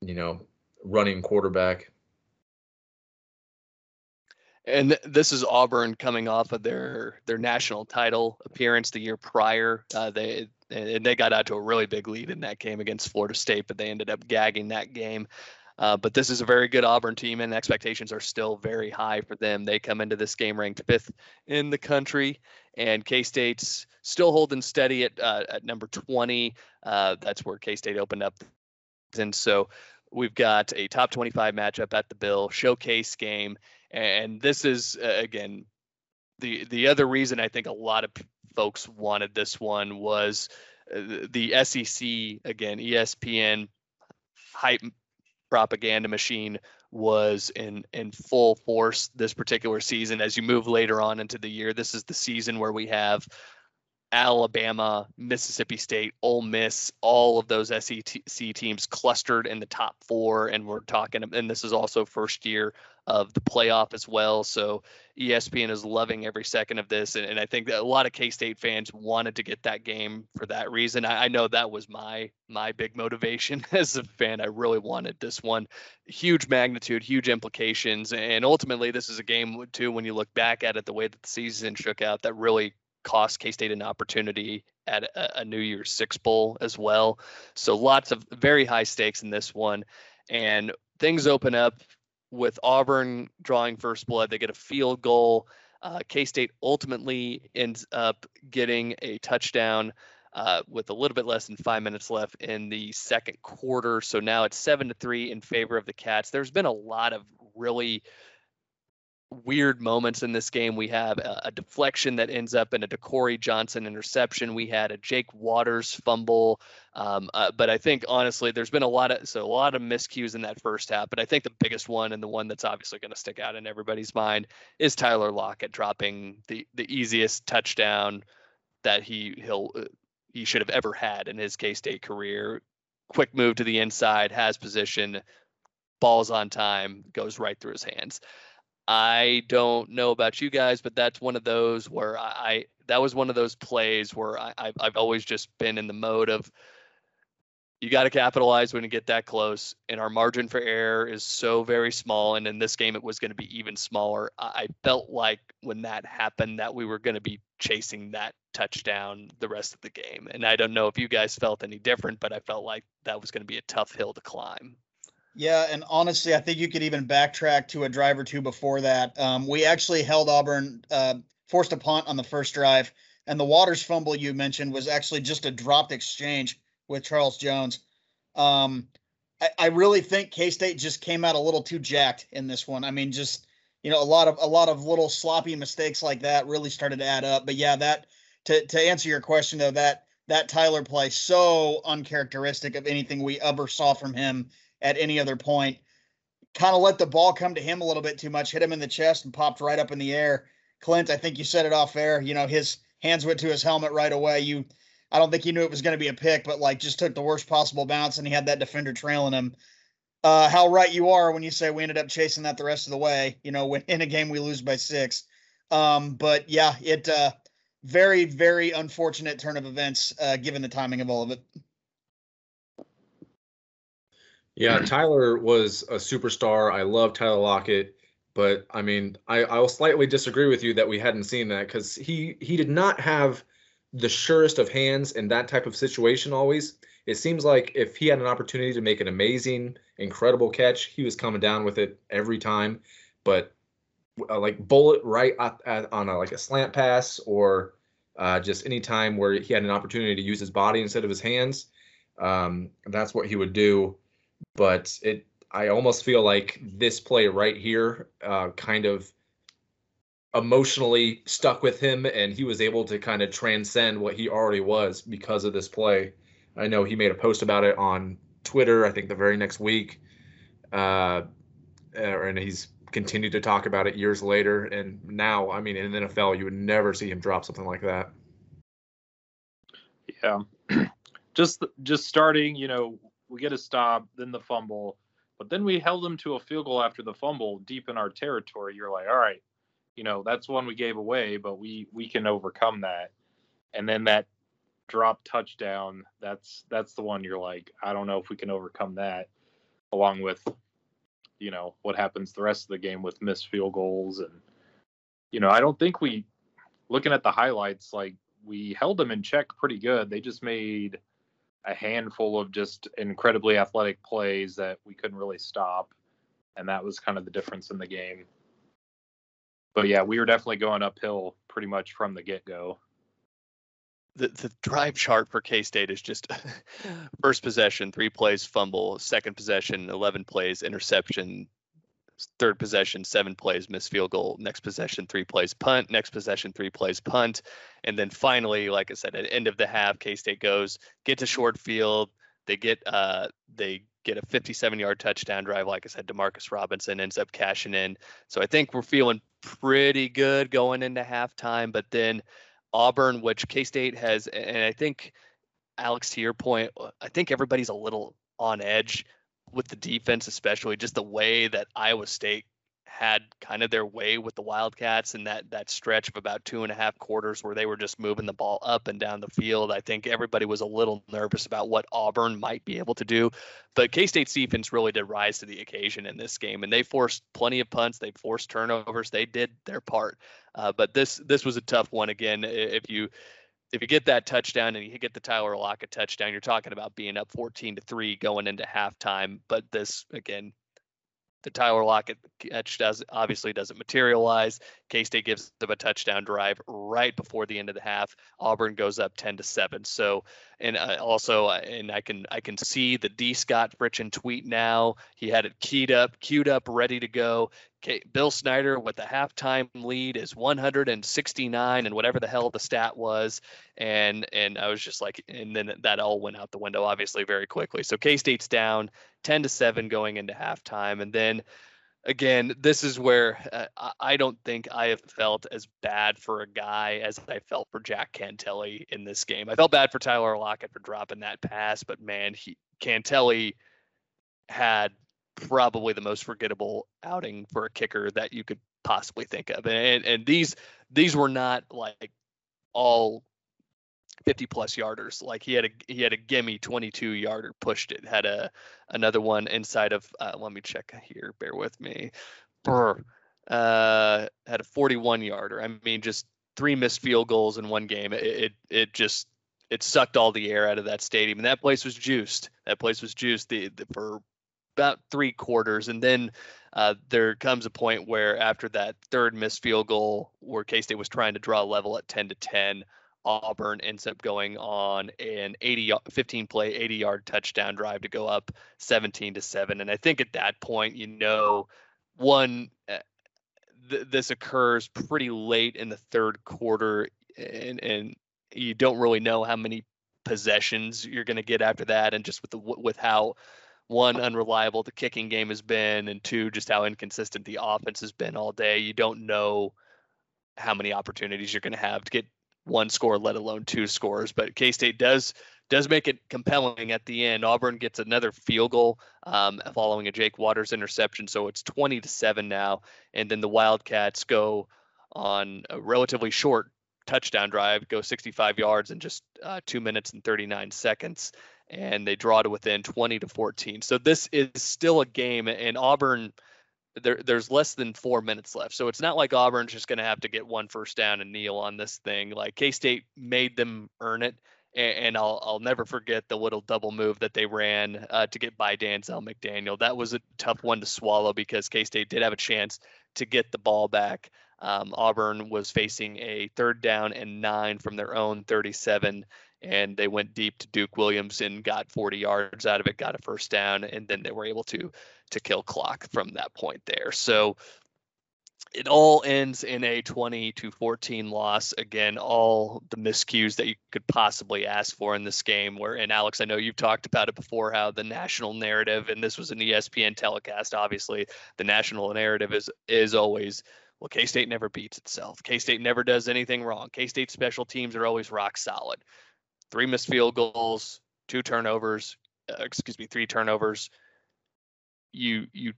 you know, running quarterback and th- this is Auburn coming off of their their national title appearance the year prior. Uh, they and they got out to a really big lead in that game against Florida State, but they ended up gagging that game. Uh, but this is a very good Auburn team, and expectations are still very high for them. They come into this game ranked fifth in the country, and K State's still holding steady at uh, at number 20. Uh, that's where K State opened up, and so we've got a top 25 matchup at the Bill showcase game, and this is uh, again the the other reason I think a lot of folks wanted this one was uh, the SEC again ESPN hype propaganda machine was in in full force this particular season. As you move later on into the year this is the season where we have Alabama, Mississippi State, Ole Miss, all of those SEC teams clustered in the top four. And we're talking, and this is also first year of the playoff as well. So ESPN is loving every second of this. And, and I think that a lot of K State fans wanted to get that game for that reason. I, I, know that was my my big motivation as a fan. I really wanted this one. Huge magnitude, huge implications. And ultimately, this is a game too, when you look back at it, the way that the season shook out, that really cost K State an opportunity at a, a, New Year's Six Bowl as well. So lots of very high stakes in this one. And things open up with Auburn drawing first blood. They get a field goal. Uh, K State ultimately ends up getting a touchdown. Uh, with a little bit less than five minutes left in the second quarter. So now it's seven to three in favor of the Cats. There's been a lot of really weird moments in this game. We have a, a, deflection that ends up in a Decory Johnson interception. We had a Jake Waters fumble. Um, uh, but I think honestly, there's been a lot of so a lot of miscues in that first half. But I think the biggest one and the one that's obviously going to stick out in everybody's mind is Tyler Lockett dropping the the easiest touchdown that he he'll uh, he should have ever had in his K State career. Quick move to the inside, has position, balls on time, goes right through his hands. I don't know about you guys, but that's one of those where I, I that was one of those plays where I, I've, I've always just been in the mode of you got to capitalize when you get that close. And our margin for error is so very small. And in this game, it was going to be even smaller. I felt like when that happened, that we were going to be chasing that touchdown the rest of the game. And I don't know if you guys felt any different, but I felt like that was going to be a tough hill to climb. Yeah, and honestly, I think you could even backtrack to a drive or two before that. Um, we actually held Auburn, uh, forced a punt on the first drive, and the Waters fumble you mentioned was actually just a dropped exchange with Charles Jones. Um, I, I really think K State just came out a little too jacked in this one. I mean, just you know, a lot of a lot of little sloppy mistakes like that really started to add up. But yeah, that to to answer your question though, that that Tyler play so uncharacteristic of anything we ever saw from him at any other point. Kind of let the ball come to him a little bit too much, hit him in the chest and popped right up in the air. Clint, I think you said it off air. You know, his hands went to his helmet right away. You, I don't think he knew it was going to be a pick, but like just took the worst possible bounce and he had that defender trailing him. Uh, how right you are when you say we ended up chasing that the rest of the way. You know, when in a game we lose by six. Um, but yeah, it uh, very very unfortunate turn of events uh, given the timing of all of it. Yeah, Tyler was a superstar. I love Tyler Lockett, but I mean, I, I will slightly disagree with you that we hadn't seen that because he he did not have the surest of hands in that type of situation always. It seems like if he had an opportunity to make an amazing, incredible catch, he was coming down with it every time. But uh, like bullet right at, at, on a, like a slant pass or uh, just any time where he had an opportunity to use his body instead of his hands, um, that's what he would do but it I almost feel like this play right here uh, kind of emotionally stuck with him, and he was able to kind of transcend what he already was because of this play. I know he made a post about it on Twitter. I think the very next week, uh, and he's continued to talk about it years later. And now, I mean, in the NFL, you would never see him drop something like that. Yeah, just just starting, you know, we get a stop, then the fumble, but then we held them to a field goal after the fumble deep in our territory. You're like, all right, you know, that's one we gave away, but we we can overcome that. And then that drop touchdown, that's that's the one you're like, I don't know if we can overcome that, along with, you know, what happens the rest of the game with missed field goals and you know, I don't think we looking at the highlights, like we held them in check pretty good. They just made a handful of just incredibly athletic plays that we couldn't really stop, and that was kind of the difference in the game. But yeah, we were definitely going uphill pretty much from the get go. The, the drive chart for K State is just first possession, three plays, fumble, second possession, 11 plays, interception, third possession, seven plays, missed field goal. Next possession, three plays, punt. Next possession, three plays, punt. And then finally, like I said, at end of the half, K State goes get to short field. They get uh they get a 57 yard touchdown drive. Like I said, Demarcus Robinson ends up cashing in. So I think we're feeling pretty good going into halftime. But then Auburn, which K State has, and I think Alex, to your point, I think everybody's a little on edge with the defense, especially just the way that Iowa State had kind of their way with the Wildcats and that that stretch of about two and a half quarters where they were just moving the ball up and down the field. I think everybody was a little nervous about what Auburn might be able to do, but K State's defense really did rise to the occasion in this game, and they forced plenty of punts. They forced turnovers. They did their part, uh, but this this was a tough one again. If you if you get that touchdown and you get the Tyler Lockett touchdown, you're talking about being up 14 to three going into halftime. But this again, the Tyler Lockett catch does obviously doesn't materialize. K State gives them a touchdown drive right before the end of the half. Auburn goes up ten to seven. So, and uh, also, uh, and I can I can see the D Scott Fritchen tweet now. He had it keyed up, queued up, ready to go. Okay, Bill Snyder with the halftime lead is 169 and whatever the hell the stat was, and and I was just like, and then that all went out the window obviously very quickly. So K State's down 10 to seven going into halftime, and then again, this is where uh, I don't think I have felt as bad for a guy as I felt for Jack Cantele in this game. I felt bad for Tyler Lockett for dropping that pass, but man, he Cantele had probably the most forgettable outing for a kicker that you could possibly think of. And and these these were not like all 50 plus yarders. Like he had a he had a gimme 22 yarder, pushed it. Had a another one inside of uh, let me check here. Bear with me. Brr, uh, had a 41 yarder. I mean, just three missed field goals in one game. It, it it just it sucked all the air out of that stadium, and that place was juiced. That place was juiced the, the for about three quarters, and then uh, there comes a point where after that third missed field goal, where K State was trying to draw a level at 10 to 10, Auburn ends up going on an 80 15 play 80 yard touchdown drive to go up 17 to 7 and I think at that point you know one uh, th- this occurs pretty late in the third quarter and and you don't really know how many possessions you're going to get after that and just with the with how one unreliable the kicking game has been and two just how inconsistent the offense has been all day. You don't know how many opportunities you're going to have to get one score let alone two scores. But k-state does does make it compelling at the end. Auburn gets another field goal um, following a jake waters interception so it's 20 to 7 now. And then the wildcats go on a relatively short touchdown drive go 65 yards in just uh, two minutes and 39 seconds and they draw to within 20 to 14. So this is still a game, and Auburn. There, there's less than four minutes left, so it's not like Auburn's just going to have to get one first down and kneel on this thing. Like K State made them earn it, and, I'll I'll never forget the little double move that they ran uh, to get by Danzel McDaniel. That was a tough one to swallow because K State did have a chance to get the ball back. Um, Auburn was facing a third down and nine from their own 37 and they went deep to Duke Williams and got 40 yards out of it, got a first down, and then they were able to to kill clock from that point there. So it all ends in a 20 to 14 loss. Again, all the miscues that you could possibly ask for in this game. Where and Alex, I know you've talked about it before, how the national narrative, and this was an ESPN telecast. Obviously, the national narrative is is always well, K State never beats itself. K State never does anything wrong. K State special teams are always rock solid three missed field goals, two turnovers, uh, excuse me, three turnovers. You you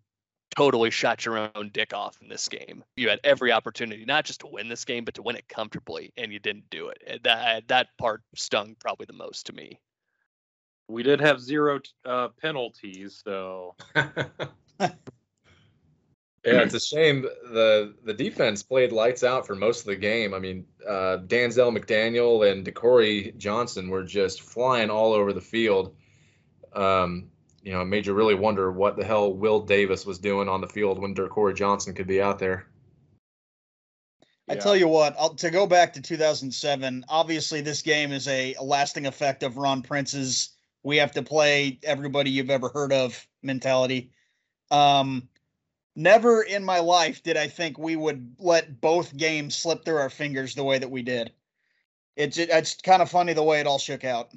totally shot your own dick off in this game. You had every opportunity, not just to win this game, but to win it comfortably, and you didn't do it. That that part stung probably the most to me. We did have zero uh, penalties, though. Yeah, it's a shame the the defense played lights out for most of the game. I mean, uh, Danzel McDaniel and DeCorey Johnson were just flying all over the field. Um, you know, it made you really wonder what the hell Will Davis was doing on the field when DeCorey Johnson could be out there. I tell you what, I'll, to go back to 2007, obviously this game is a, a lasting effect of Ron Prince's "we have to play everybody you've ever heard of" mentality. Um, never in my life did I think we would let both games slip through our fingers the way that we did. It's it's kind of funny the way it all shook out.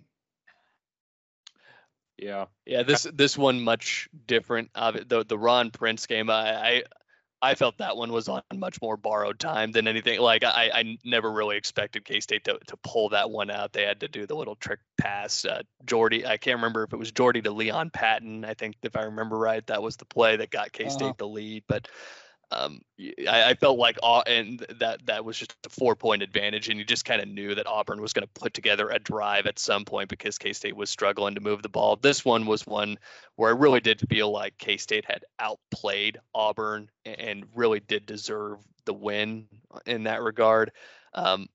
Yeah, yeah. This this one much different. Uh, the the Ron Prince game, I, I I felt that one was on much more borrowed time than anything. Like I, I never really expected K State to, to pull that one out. They had to do the little trick pass. Uh, Jordy, I can't remember if it was Jordy to Leon Patton. I think if I remember right, that was the play that got K State uh-huh. the lead. But um, I, I, felt like uh, and that that was just a four point advantage, and you just kind of knew that Auburn was going to put together a drive at some point because K State was struggling to move the ball. This one was one where I really did feel like K State had outplayed Auburn and really did deserve the win in that regard. Um,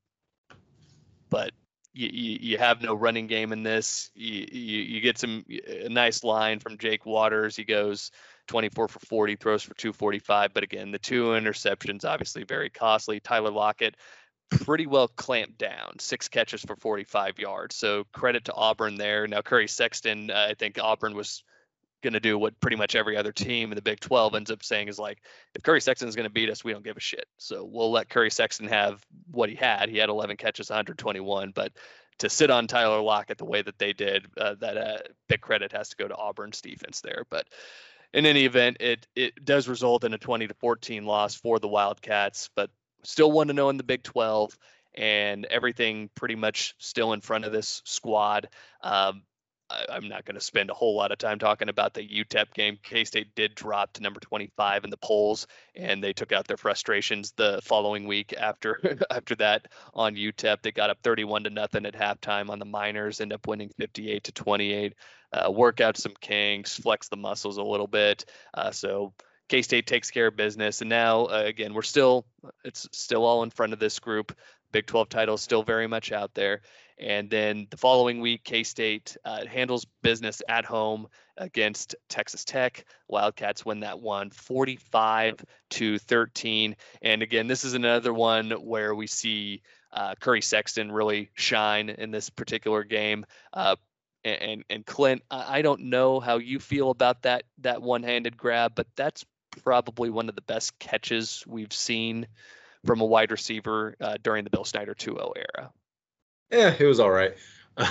but you, you, you, have no running game in this. You, you, you get some a nice line from Jake Waters. He goes 24 for 40, throws for 245. But again, the two interceptions, obviously very costly. Tyler Lockett, pretty well clamped down, six catches for 45 yards. So credit to Auburn there. Now, Curry Sexton, uh, I think Auburn was going to do what pretty much every other team in the Big 12 ends up saying is like, if Curry Sexton is going to beat us, we don't give a shit. So we'll let Curry Sexton have what he had. He had 11 catches, 121, but to sit on Tyler Lockett the way that they did, uh, that uh, big credit has to go to Auburn's defense there. But in any event, it it does result in a 20 to 14 loss for the Wildcats, but still one to know in the Big 12, and everything pretty much still in front of this squad. Um, I, am not going to spend a whole lot of time talking about the UTEP game. K State did drop to number 25 in the polls, and they took out their frustrations the following week after after that on UTEP. They got up 31 to nothing at halftime on the Miners, end up winning 58 to 28. Uh, work out some kinks, flex the muscles a little bit. Uh, so K State takes care of business, and now uh, again we're still it's still all in front of this group. Big 12 title still very much out there. And then the following week, K State uh, handles business at home against Texas Tech. Wildcats win that one 45 to 13. And again, this is another one where we see uh, Curry Sexton really shine in this particular game. Uh, and and Clint, I don't know how you feel about that that one-handed grab, but that's probably one of the best catches we've seen from a wide receiver uh, during the Bill Snyder 2-0 era. Yeah, it was all right.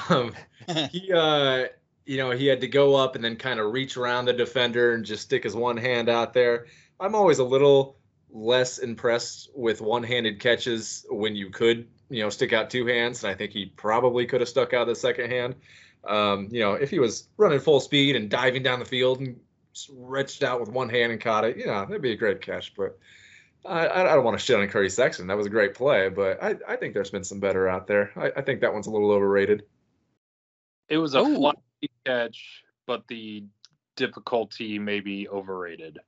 Um, he, uh, you know, he had to go up and then kind of reach around the defender and just stick his one hand out there. I'm always a little less impressed with one-handed catches when you could, you know, stick out two hands. And I think he probably could have stuck out the second hand. Um, you know, if he was running full speed and diving down the field and reached out with one hand and caught it, you know, that'd be a great catch. But I, I don't want to shit on Curry Sexton. That was a great play, but I, I think there's been some better out there. I, I think that one's a little overrated. It was a fluky catch, but the difficulty may be overrated.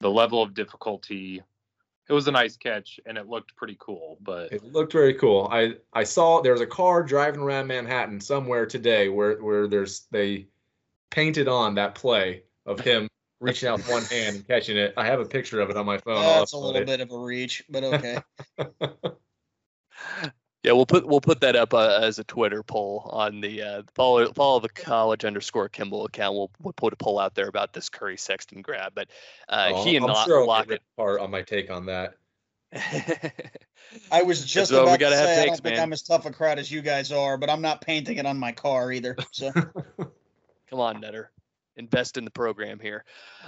The level of difficulty. It was a nice catch and it looked pretty cool, but it looked very cool. I I saw there's a car driving around Manhattan somewhere today where where there's they painted on that play of him reaching out with one hand and catching it. I have a picture of it on my phone. That's a little it. bit of a reach, but okay. yeah, we'll put we'll put that up uh, as a Twitter poll on the uh, follow follow the college underscore Kimball account. We'll we'll put a poll out there about this Curry Sexton grab, but uh, oh, he and I'm sure Lockett part on my take on that. I was just about to say takes, I don't think I'm as tough a crowd as you guys are, but I'm not painting it on my car either. So come on, Netter invest in the program here.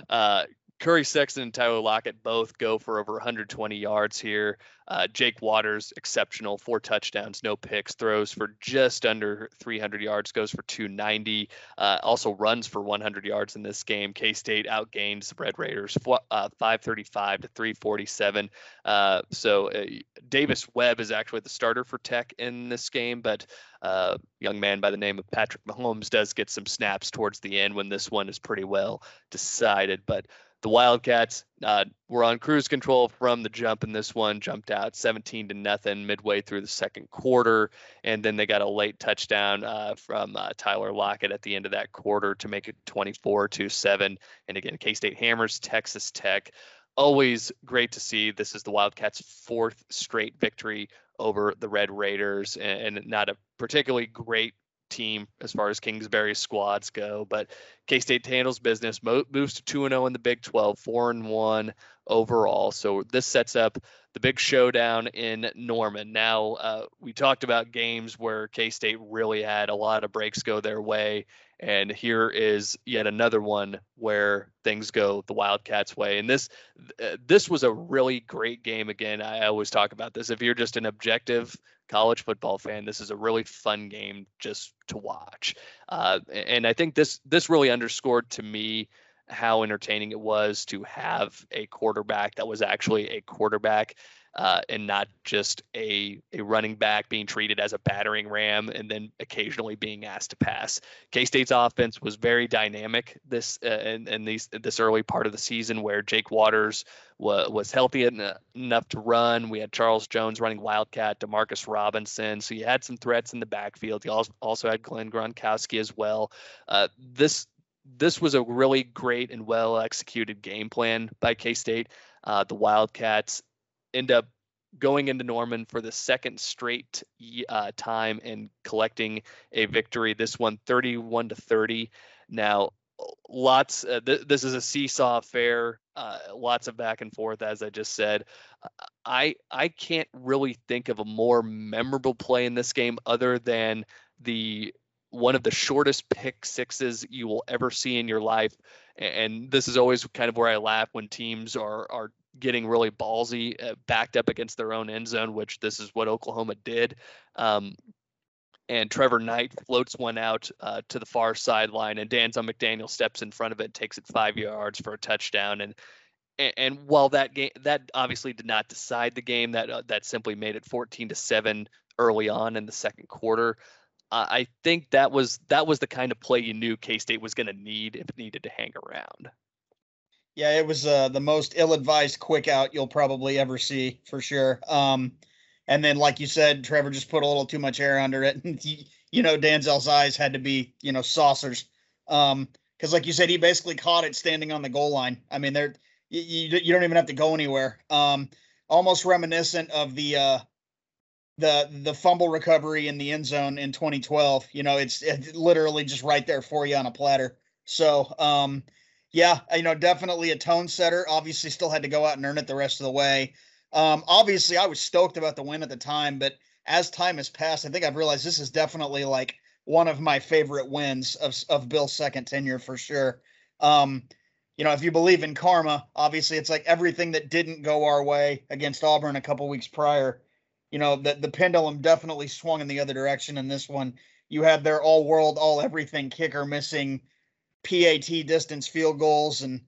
Uh, Curry Sexton and Tyler Lockett both go for over 120 yards here. Uh, Jake Waters, exceptional, four touchdowns, no picks, throws for just under 300 yards, goes for 290. Uh, also runs for 100 yards in this game. K State outgains the Red Raiders uh, 535 to 347. Uh, so uh, Davis Webb is actually the starter for Tech in this game, but uh, young man by the name of Patrick Mahomes does get some snaps towards the end when this one is pretty well decided. But the Wildcats uh, were on cruise control from the jump in this one, jumped out 17 to nothing midway through the second quarter, and then they got a late touchdown uh, from uh, Tyler Lockett at the end of that quarter to make it 24 to seven. And again, K State hammers Texas Tech. Always great to see. This is the Wildcats' fourth straight victory over the Red Raiders, and, and not a particularly great team as far as Kingsbury squads go. But K State handles business, mo- moves to 2 0 in the Big 12, 4 and 1 overall. So this sets up the big showdown in Norman. Now, uh, we talked about games where K State really had a lot of breaks go their way. And here is yet another one where things go the Wildcats' way. And this uh, this was a really great game. Again, I always talk about this. If you're just an objective college football fan, this is a really fun game just to watch. Uh, and I think this this really underscored to me how entertaining it was to have a quarterback that was actually a quarterback uh, and not just a, a running back being treated as a battering ram and then occasionally being asked to pass. K State's offense was very dynamic this uh, in, in these this early part of the season where Jake Waters was, was healthy enough to run. We had Charles Jones running Wildcat, Demarcus Robinson. So you had some threats in the backfield. You also, also had Glenn Gronkowski as well. Uh, this this was a really great and well executed game plan by K State. Uh, the Wildcats end up going into Norman for the second straight uh, time and collecting a victory. This one 31 to 30. Now, lots. Uh, th- this is a seesaw affair. Uh, lots of back and forth, as I just said. I I can't really think of a more memorable play in this game other than the one of the shortest pick sixes you will ever see in your life. And this is always kind of where I laugh when teams are are getting really ballsy, uh, backed up against their own end zone, which this is what Oklahoma did. Um, and Trevor Knight floats one out uh, to the far sideline, and Danzel McDaniel steps in front of it, takes it five yards for a touchdown. And and, and while that game that obviously did not decide the game, that uh, that simply made it 14 to seven early on in the second quarter. I think that was that was the kind of play you knew K State was going to need if it needed to hang around. Yeah, it was uh, the most ill-advised quick out you'll probably ever see for sure. Um, and then, like you said, Trevor just put a little too much air under it, and he, you know Danzel's eyes had to be you know saucers. Um, because like you said, he basically caught it standing on the goal line. I mean, there you, you, you don't even have to go anywhere. Um, almost reminiscent of the uh the the fumble recovery in the end zone in 2012. You know, it's, it's literally just right there for you on a platter. So, um, yeah, you know, definitely a tone setter. Obviously, still had to go out and earn it the rest of the way. Um, obviously, I was stoked about the win at the time, but as time has passed, I think I've realized this is definitely like one of my favorite wins of of Bill's second tenure for sure. Um, you know, if you believe in karma, obviously it's like everything that didn't go our way against Auburn a couple weeks prior. You know, the the pendulum definitely swung in the other direction in this one. You had their all world, all everything kicker missing PAT distance field goals and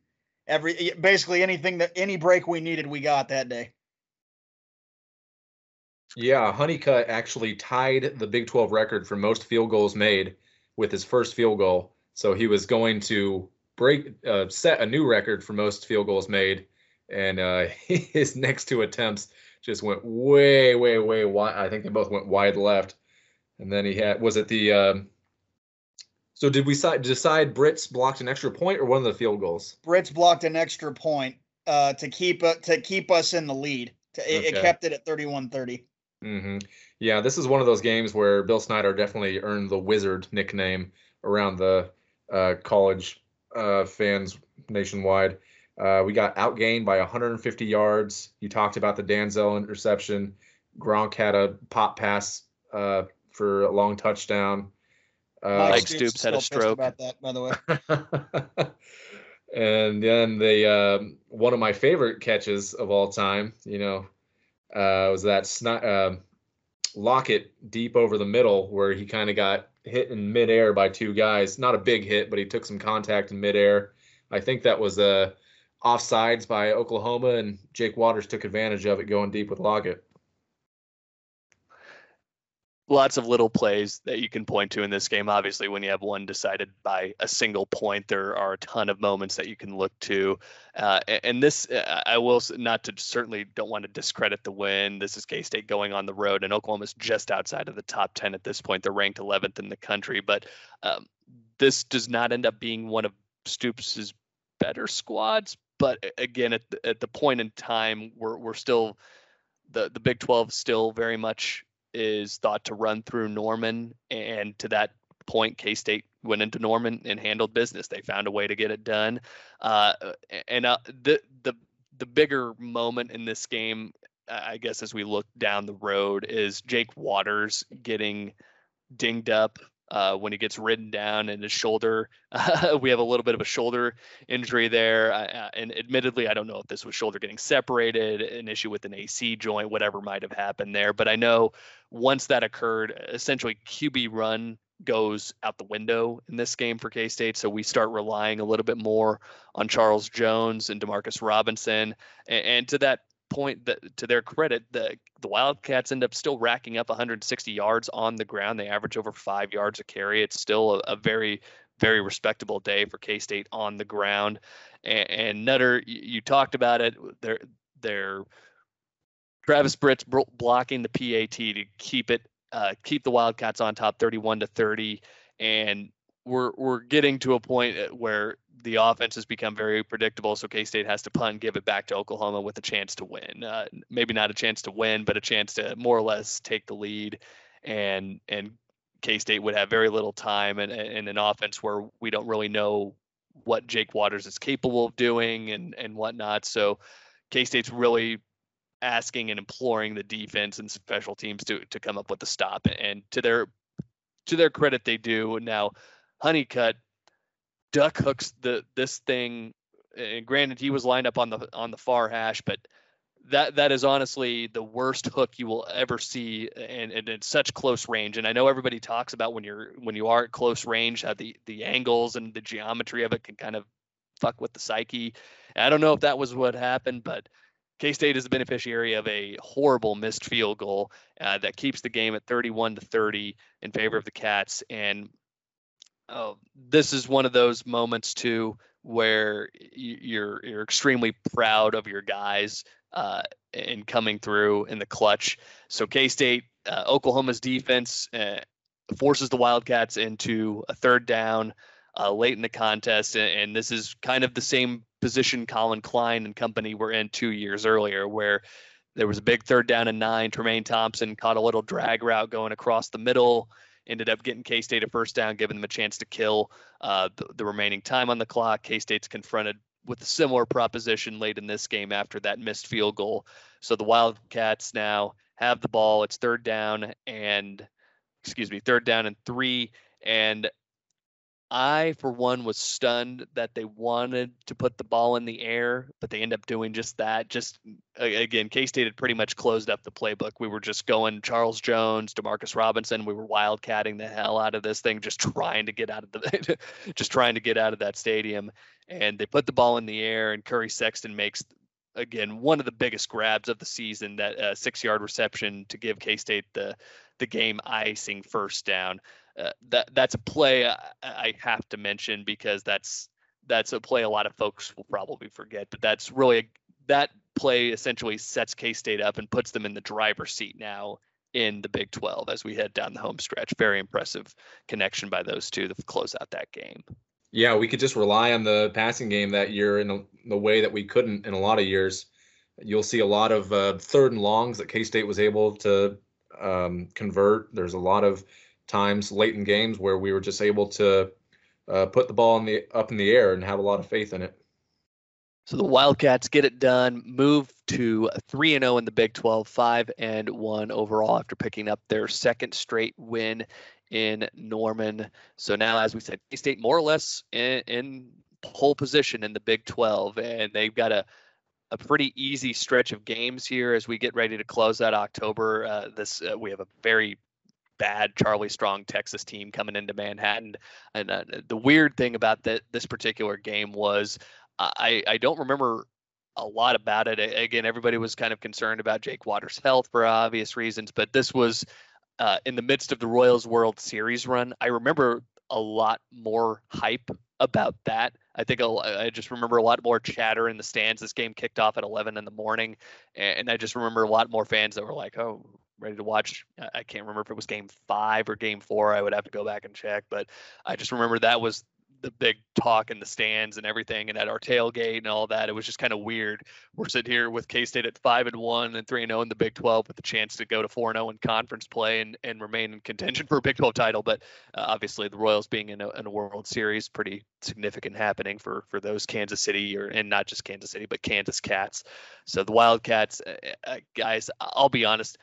every basically anything that any break we needed, we got that day. Yeah, Hunnicutt actually tied the Big 12 record for most field goals made with his first field goal. So he was going to break uh, set a new record for most field goals made, and uh, his next two attempts just went way, way, way wide. I think they both went wide left, and then he had was it the um, so did we decide Britz blocked an extra point or one of the field goals? Britz blocked an extra point uh, to keep uh, to keep us in the lead. To, it, okay. it, kept it at 31-30. Mm-hmm. Yeah, this is one of those games where Bill Snyder definitely earned the Wizard nickname around the uh, college uh, fans nationwide. Uh, we got outgained by 150 yards. You talked about the Danzel interception. Gronk had a pop pass uh, for a long touchdown. Uh, Mike Stoops had a stroke. About that, by the way. and then the um, one of my favorite catches of all time, you know, uh, was that sni- uh, Lockett deep over the middle where he kind of got hit in midair by two guys. Not a big hit, but he took some contact in midair. I think that was uh, offsides by Oklahoma, and Jake Waters took advantage of it going deep with Lockett lots of little plays that you can point to in this game. Obviously, when you have one decided by a single point, there are a ton of moments that you can look to. Uh, and this, uh, I will not to certainly don't want to discredit the win. This is K State going on the road, and Oklahoma's just outside of the top 10 at this point. They're ranked 11th in the country, but um, this does not end up being one of Stoops's better squads. But again, at the, at the point in time, we're we're still the the Big 12 still very much is thought to run through Norman, and to that point, K State went into Norman and handled business. They found a way to get it done. Uh, and uh, the the the bigger moment in this game, I guess, as we look down the road, is Jake Waters getting dinged up uh, when he gets ridden down and his shoulder. Uh, we have a little bit of a shoulder injury there. Uh, and admittedly, I don't know if this was shoulder getting separated, an issue with an AC joint, whatever might have happened there. But I know once that occurred, essentially QB run goes out the window in this game for K State. So we start relying a little bit more on Charles Jones and Demarcus Robinson. And, and to that point that to their credit, the the Wildcats end up still racking up 160 yards on the ground. They average over five yards a carry. It's still a, a very very respectable day for K State on the ground. And, and Nutter, you, you, talked about it. They're they're Travis Britz blocking the PAT to keep it uh, keep the Wildcats on top, 31 to 30, and we're we're getting to a point uh, where the offense has become very predictable. So K State has to punt, give it back to Oklahoma with a chance to win. Uh, maybe not a chance to win, but a chance to more or less take the lead. And and K State would have very little time and, and an offense where we don't really know what Jake Waters is capable of doing and and whatnot. So K State's really asking and imploring the defense and special teams to to come up with a stop. And to their to their credit, they do. Now, Hunnicutt duck hooks the this thing. And granted, he was lined up on the on the far hash, but that that is honestly the worst hook you will ever see, and, and it's such close range. And I know everybody talks about when you're when you are at close range, how the the angles and the geometry of it can kind of fuck with the psyche. I don't know if that was what happened, but K State is the beneficiary of a horrible missed field goal uh, that keeps the game at 31 to 30 in favor of the Cats. And oh, this is one of those moments too where you're you're extremely proud of your guys uh, in coming through in the clutch. So K State, uh, Oklahoma's defense uh, forces the Wildcats into a third down uh, late in the contest, and, and, this is kind of the same position Collin Klein and company were in two years earlier, where there was a big third down and nine. Tramaine Thompson caught a little drag route going across the middle ended up getting K State a first down, giving them a chance to kill uh, the, the, remaining time on the clock. K State's confronted with a similar proposition late in this game after that missed field goal. So the Wildcats now have the ball. It's third down and, excuse me, third down and three. And I, for one, was stunned that they wanted to put the ball in the air, but they end up doing just that. Just again, K State had pretty much closed up the playbook. We were just going Charles Jones, Demarcus Robinson. We were wildcatting the hell out of this thing, just trying to get out of the, just trying to get out of that stadium. And they put the ball in the air, and Curry Sexton makes again one of the biggest grabs of the season that uh, six yard reception to give K State the the game icing first down. Uh, that that's a play I, I, have to mention because that's that's a play a lot of folks will probably forget. But that's really a, that play essentially sets K State up and puts them in the driver's seat now in the Big 12 as we head down the home stretch. Very impressive connection by those two to close out that game. Yeah, we could just rely on the passing game that year in, a, the way that we couldn't in a lot of years. You'll see a lot of uh, third and longs that K State was able to um, convert. There's a lot of times late in games where we were just able to uh, put the ball in the up in the air and have a lot of faith in it. So the Wildcats get it done, move to 3 and 0 in the Big 12, 5 and 1 overall after picking up their second straight win in Norman. So now as we said, K-State more or less in, in pole position in the Big 12 and they've got a a pretty easy stretch of games here as we get ready to close out October. Uh, this uh, we have a very bad Charlie Strong Texas team coming into Manhattan. And uh, the weird thing about that this particular game was I I don't remember a lot about it. Again, everybody was kind of concerned about Jake Waters' health for obvious reasons, but this was uh, in the midst of the Royals World Series run. I remember a lot more hype about that. I think I just remember a lot more chatter in the stands. This game kicked off at 11 in the morning, and I just remember a lot more fans that were like, "Oh, ready to watch. I can't remember if it was game five or game four. I would have to go back and check, but I just remember that was the big talk in the stands and everything, and at our tailgate and all that. It was just kind of weird. We're sitting here with K State at five and one and three and zero oh in the Big Twelve with the chance to go to four and zero oh in conference play and and remain in contention for a Big Twelve title. But uh, obviously, the Royals being in a, in a World Series, pretty significant happening for for those Kansas City or and not just Kansas City, but Kansas Cats. So the Wildcats, uh, uh, guys, I'll be honest.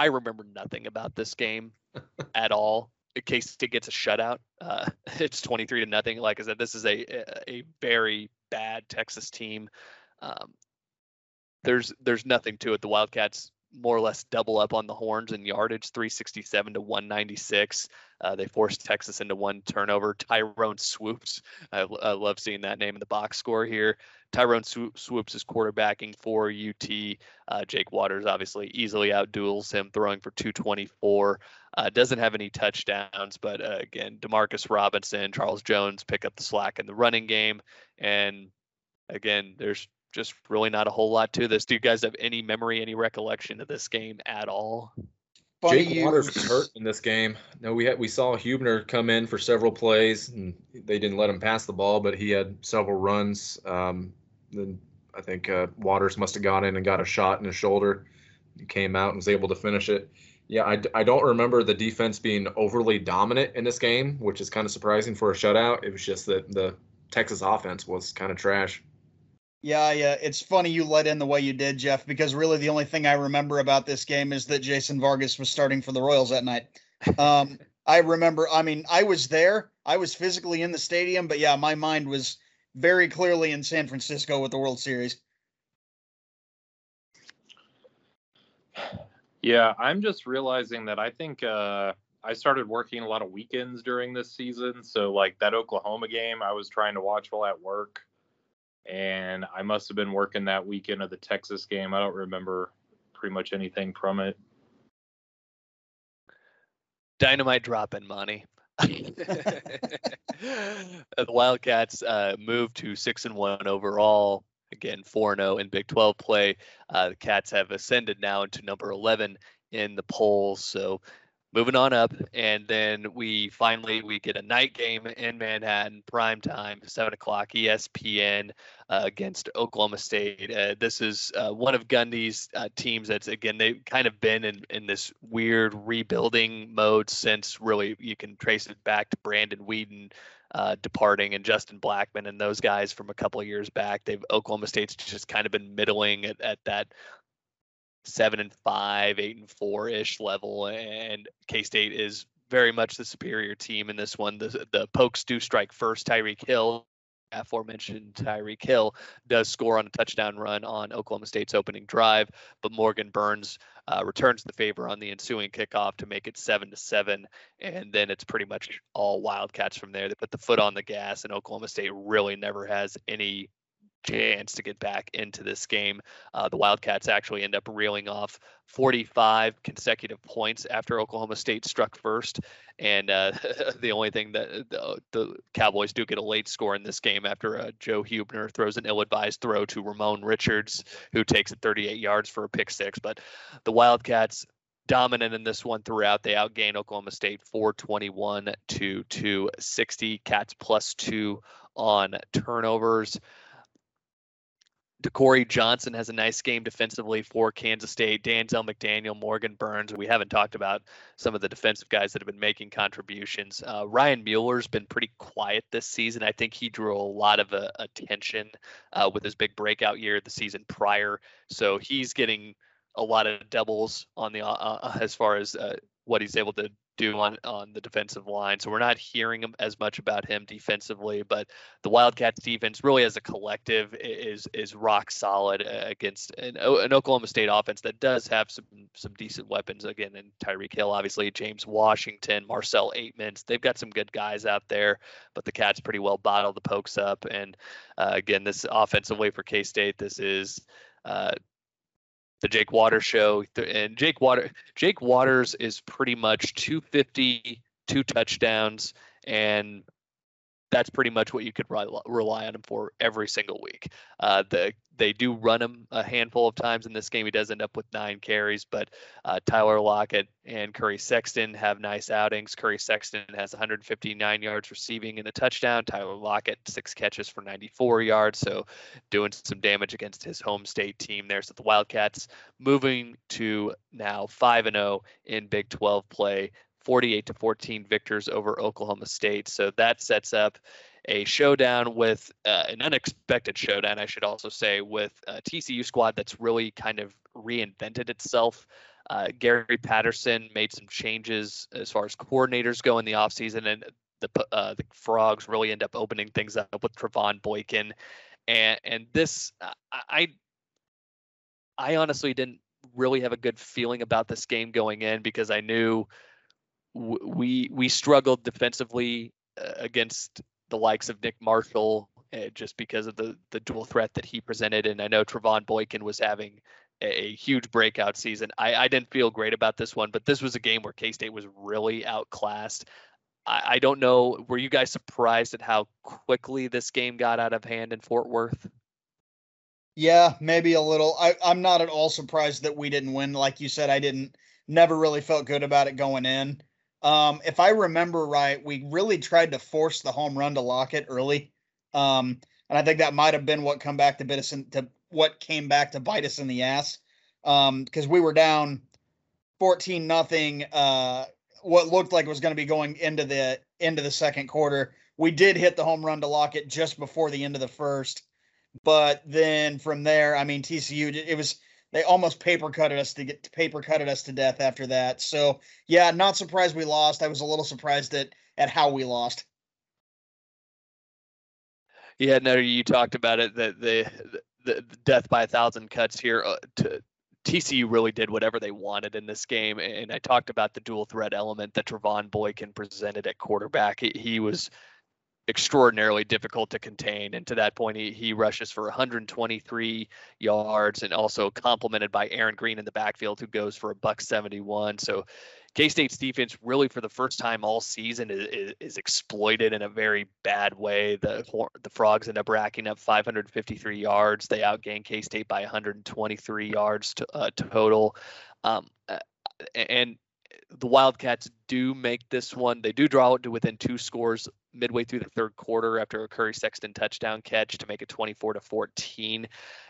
I remember nothing about this game at all in case it gets a shutout. Uh, it's 23 to nothing. Like I said, this is a a very bad Texas team. Um, there's there's nothing to it. The Wildcats more or less double up on the horns in yardage, 367 to 196. Uh, they forced Texas into one turnover. Tyrone Swoopes, I, I, love seeing that name in the box score here. Tyrone Swoopes is quarterbacking for UT. Uh, Jake Waters obviously easily outduels him, throwing for 224. Uh, doesn't have any touchdowns, but uh, again, Demarcus Robinson, Charles Jones pick up the slack in the running game. And again, there's just really not a whole lot to this. Do you guys have any memory, any recollection of this game at all? Funny Jake Waters was hurt in this game. No, we had we saw Hubener come in for several plays, and they didn't let him pass the ball, but he had several runs. Um, then I think uh, Waters must have gone in and got a shot in his shoulder. He came out and was able to finish it. Yeah, I, I don't remember the defense being overly dominant in this game, which is kind of surprising for a shutout. It was just that the Texas offense was kind of trash. Yeah, yeah. It's funny you let in the way you did, Jeff, because really the only thing I remember about this game is that Jason Vargas was starting for the Royals that night. Um, I remember, I mean, I was there. I was physically in the stadium, but yeah, my mind was very clearly in San Francisco with the World Series. Yeah, I'm just realizing that I think uh, I started working a lot of weekends during this season. So, like that Oklahoma game, I was trying to watch while at work and I must have been working that weekend of the Texas game. I don't remember pretty much anything from it. Dynamite dropping, Monty. the Wildcats uh, moved to six and one overall. Again, four zero oh in Big Twelve play. Uh, the Cats have ascended now into number eleven in the polls. So moving on up and then we finally we get a night game in manhattan prime time 7 o'clock espn uh, against oklahoma state uh, this is uh, one of gundy's uh, teams that's again they've kind of been in, in this weird rebuilding mode since really you can trace it back to brandon weeden uh, departing and Justin Blackmon and those guys from a couple of years back. They've Oklahoma State's just kind of been middling at, at that seven and five, eight and four ish level, and K State is very much the superior team in this one. The the Pokes do strike first. Tyreek Hill, aforementioned Tyreek Hill, does score on a touchdown run on Oklahoma State's opening drive, but Morgan Burns uh, returns the favor on the ensuing kickoff to make it seven to seven, and then it's pretty much all Wildcats from there. They put the foot on the gas, and Oklahoma State really never has any chance to get back into this game. Uh, the Wildcats actually end up reeling off 45 consecutive points after Oklahoma State struck first. And uh, the only thing that the, the, Cowboys do get a late score in this game after uh, Joe Hubener throws an ill advised throw to Ramon Richards, who takes it 38 yards for a pick six. But the Wildcats dominant in this one throughout. They outgain Oklahoma State 421 to 260. Cats plus two on turnovers. DeCorey Johnson has a nice game defensively for Kansas State. Danzel McDaniel, Morgan Burns. We haven't talked about some of the defensive guys that have been making contributions. Uh, Ryan Mueller's been pretty quiet this season. I think he drew a lot of uh, attention uh, with his big breakout year the season prior. So he's getting a lot of doubles on the uh, uh, as far as uh, what he's able to do on on the defensive line. So we're not hearing as much about him defensively, but the Wildcats defense really as a collective is is rock solid uh, against an, an Oklahoma State offense that does have some some decent weapons again and Tyreek Hill obviously, James Washington, Marcell Ateman. They've got some good guys out there, but the Cats pretty well bottle the pokes up and uh, again this offensive way for K-State this is uh, the Jake Waters show. And Jake Water Jake Waters is pretty much 250, two touchdowns, and that's pretty much what you could rely, on him for every single week. Uh, the they do run him a handful of times in this game. He does end up with nine carries, but uh, Tyler Lockett and Curry Sexton have nice outings. Curry Sexton has 159 yards receiving and a touchdown. Tyler Lockett six catches for 94 yards, so doing some damage against his home state team there. So the Wildcats moving to now 5 and 0 in Big 12 play. 48 to 14 victors over Oklahoma State. So that sets up a showdown with uh, an unexpected showdown, I should also say, with a TCU squad that's really kind of reinvented itself. Uh, Gary Patterson made some changes as far as coordinators go in the offseason, and the uh, the Frogs really end up opening things up with Trevone Boykin, and and this I I honestly didn't really have a good feeling about this game going in because I knew we we struggled defensively uh, against the likes of Nick Marshall uh, just because of the the dual threat that he presented, and I know Trevone Boykin was having a, a huge breakout season. I, I didn't feel great about this one, but this was a game where K State was really outclassed. I, I don't know. Were you guys surprised at how quickly this game got out of hand in Fort Worth? Yeah, maybe a little. I, I'm not at all surprised that we didn't win. Like you said, I didn't never really felt good about it going in. Um, if I remember right, we really tried to force the home run to Lockett early. Um, and I think that might have been what come back to bite us in, to what came back to bite us in the ass. Um, because we were down 14 nothing, uh, what looked like was going to be going into the into the second quarter. We did hit the home run to Lockett just before the end of the first. But then from there, I mean, TCU, it was they almost paper cutted us to get paper cutted us to death after that. So yeah, not surprised we lost. I was a little surprised at at how we lost. Yeah, no, you talked about it that the, the, death by a thousand cuts here. Uh, to, TCU really did whatever they wanted in this game, and I talked about the dual threat element that Trevone Boykin presented at quarterback. He, he was extraordinarily difficult to contain. And to that point, he, he rushes for 123 yards and also complemented by Aaron Green in the backfield, who goes for a buck 71. So K State's defense, really for the first time all season, is, is, exploited in a very bad way. The the Frogs end up racking up 553 yards. They outgain K State by 123 yards to, uh, total. Um, and the Wildcats do make this one. They do draw it to within two scores midway through the third quarter after a Curry Sexton touchdown catch to make it 24 to 14.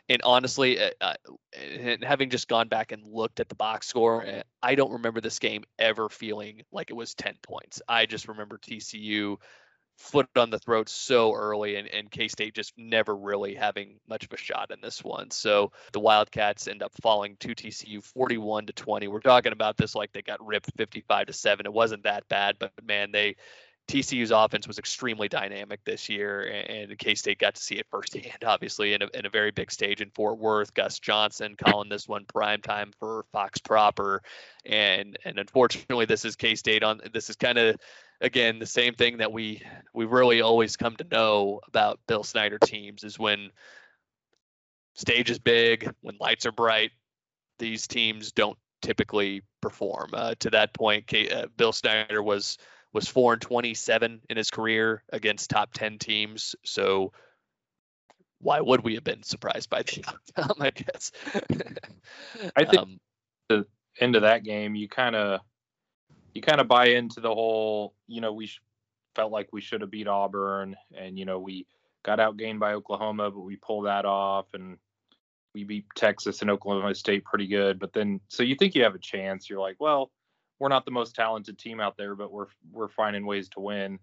And honestly, uh, and having just gone back and looked at the box score, uh, I don't remember this game ever feeling like it was 10 points. I just remember TCU foot on the throat so early and, and k-state just never really having much of a shot in this one so the wildcats end up falling to tcu 41 to 20 we're talking about this like they got ripped 55 to 7 it wasn't that bad but man they TCU's offense was extremely dynamic this year, and K State got to see it firsthand, obviously, in a, in a very big stage in Fort Worth. Gus Johnson calling this one prime time for Fox proper, and and unfortunately, this is K State on. This is kind of again the same thing that we we really always come to know about Bill Snyder teams is when stage is big, when lights are bright, these teams don't typically perform. Uh, to that point, K, uh, Bill Snyder was was four and twenty seven in his career against top ten teams. So why would we have been surprised by the outcome? I guess. I think um, the end of that game, you kind of you kind of buy into the whole, you know, we sh- felt like we should have beat Auburn, and you know we got outgained by Oklahoma, but we pulled that off, and we beat Texas and Oklahoma State pretty good. But then, so you think you have a chance? You're like, well, we're not the most talented team out there, but we're we're finding ways to win.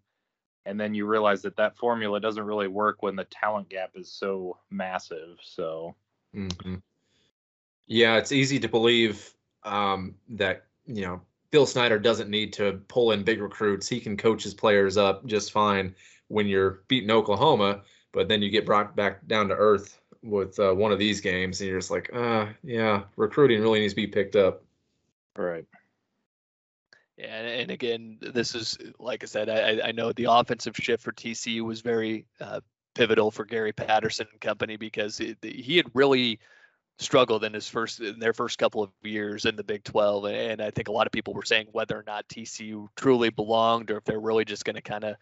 And then you realize that that formula doesn't really work when the talent gap is so massive. So, mm-hmm. yeah, it's easy to believe um, that you know Bill Snyder doesn't need to pull in big recruits. He can coach his players up just fine when you're beating Oklahoma, but then you get brought back down to earth with uh, one of these games, and you're just like, uh, yeah, recruiting really needs to be picked up. Right. Yeah, and again, this is like I said, I, I know the offensive shift for TCU was very uh, pivotal for Gary Patterson and company because he had really struggled in his first in their first couple of years in the Big 12 and I think a lot of people were saying whether or not TCU truly belonged or if they're really just going to kind of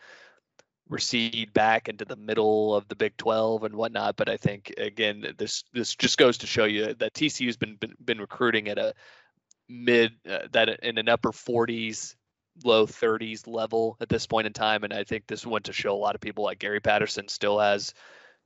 recede back into the middle of the Big 12 and whatnot. But I think again, this this just goes to show you that TCU's been been, been recruiting at a mid uh, that in an upper 40s low 30s level at this point in time and i think this went to show a lot of people like gary patterson still has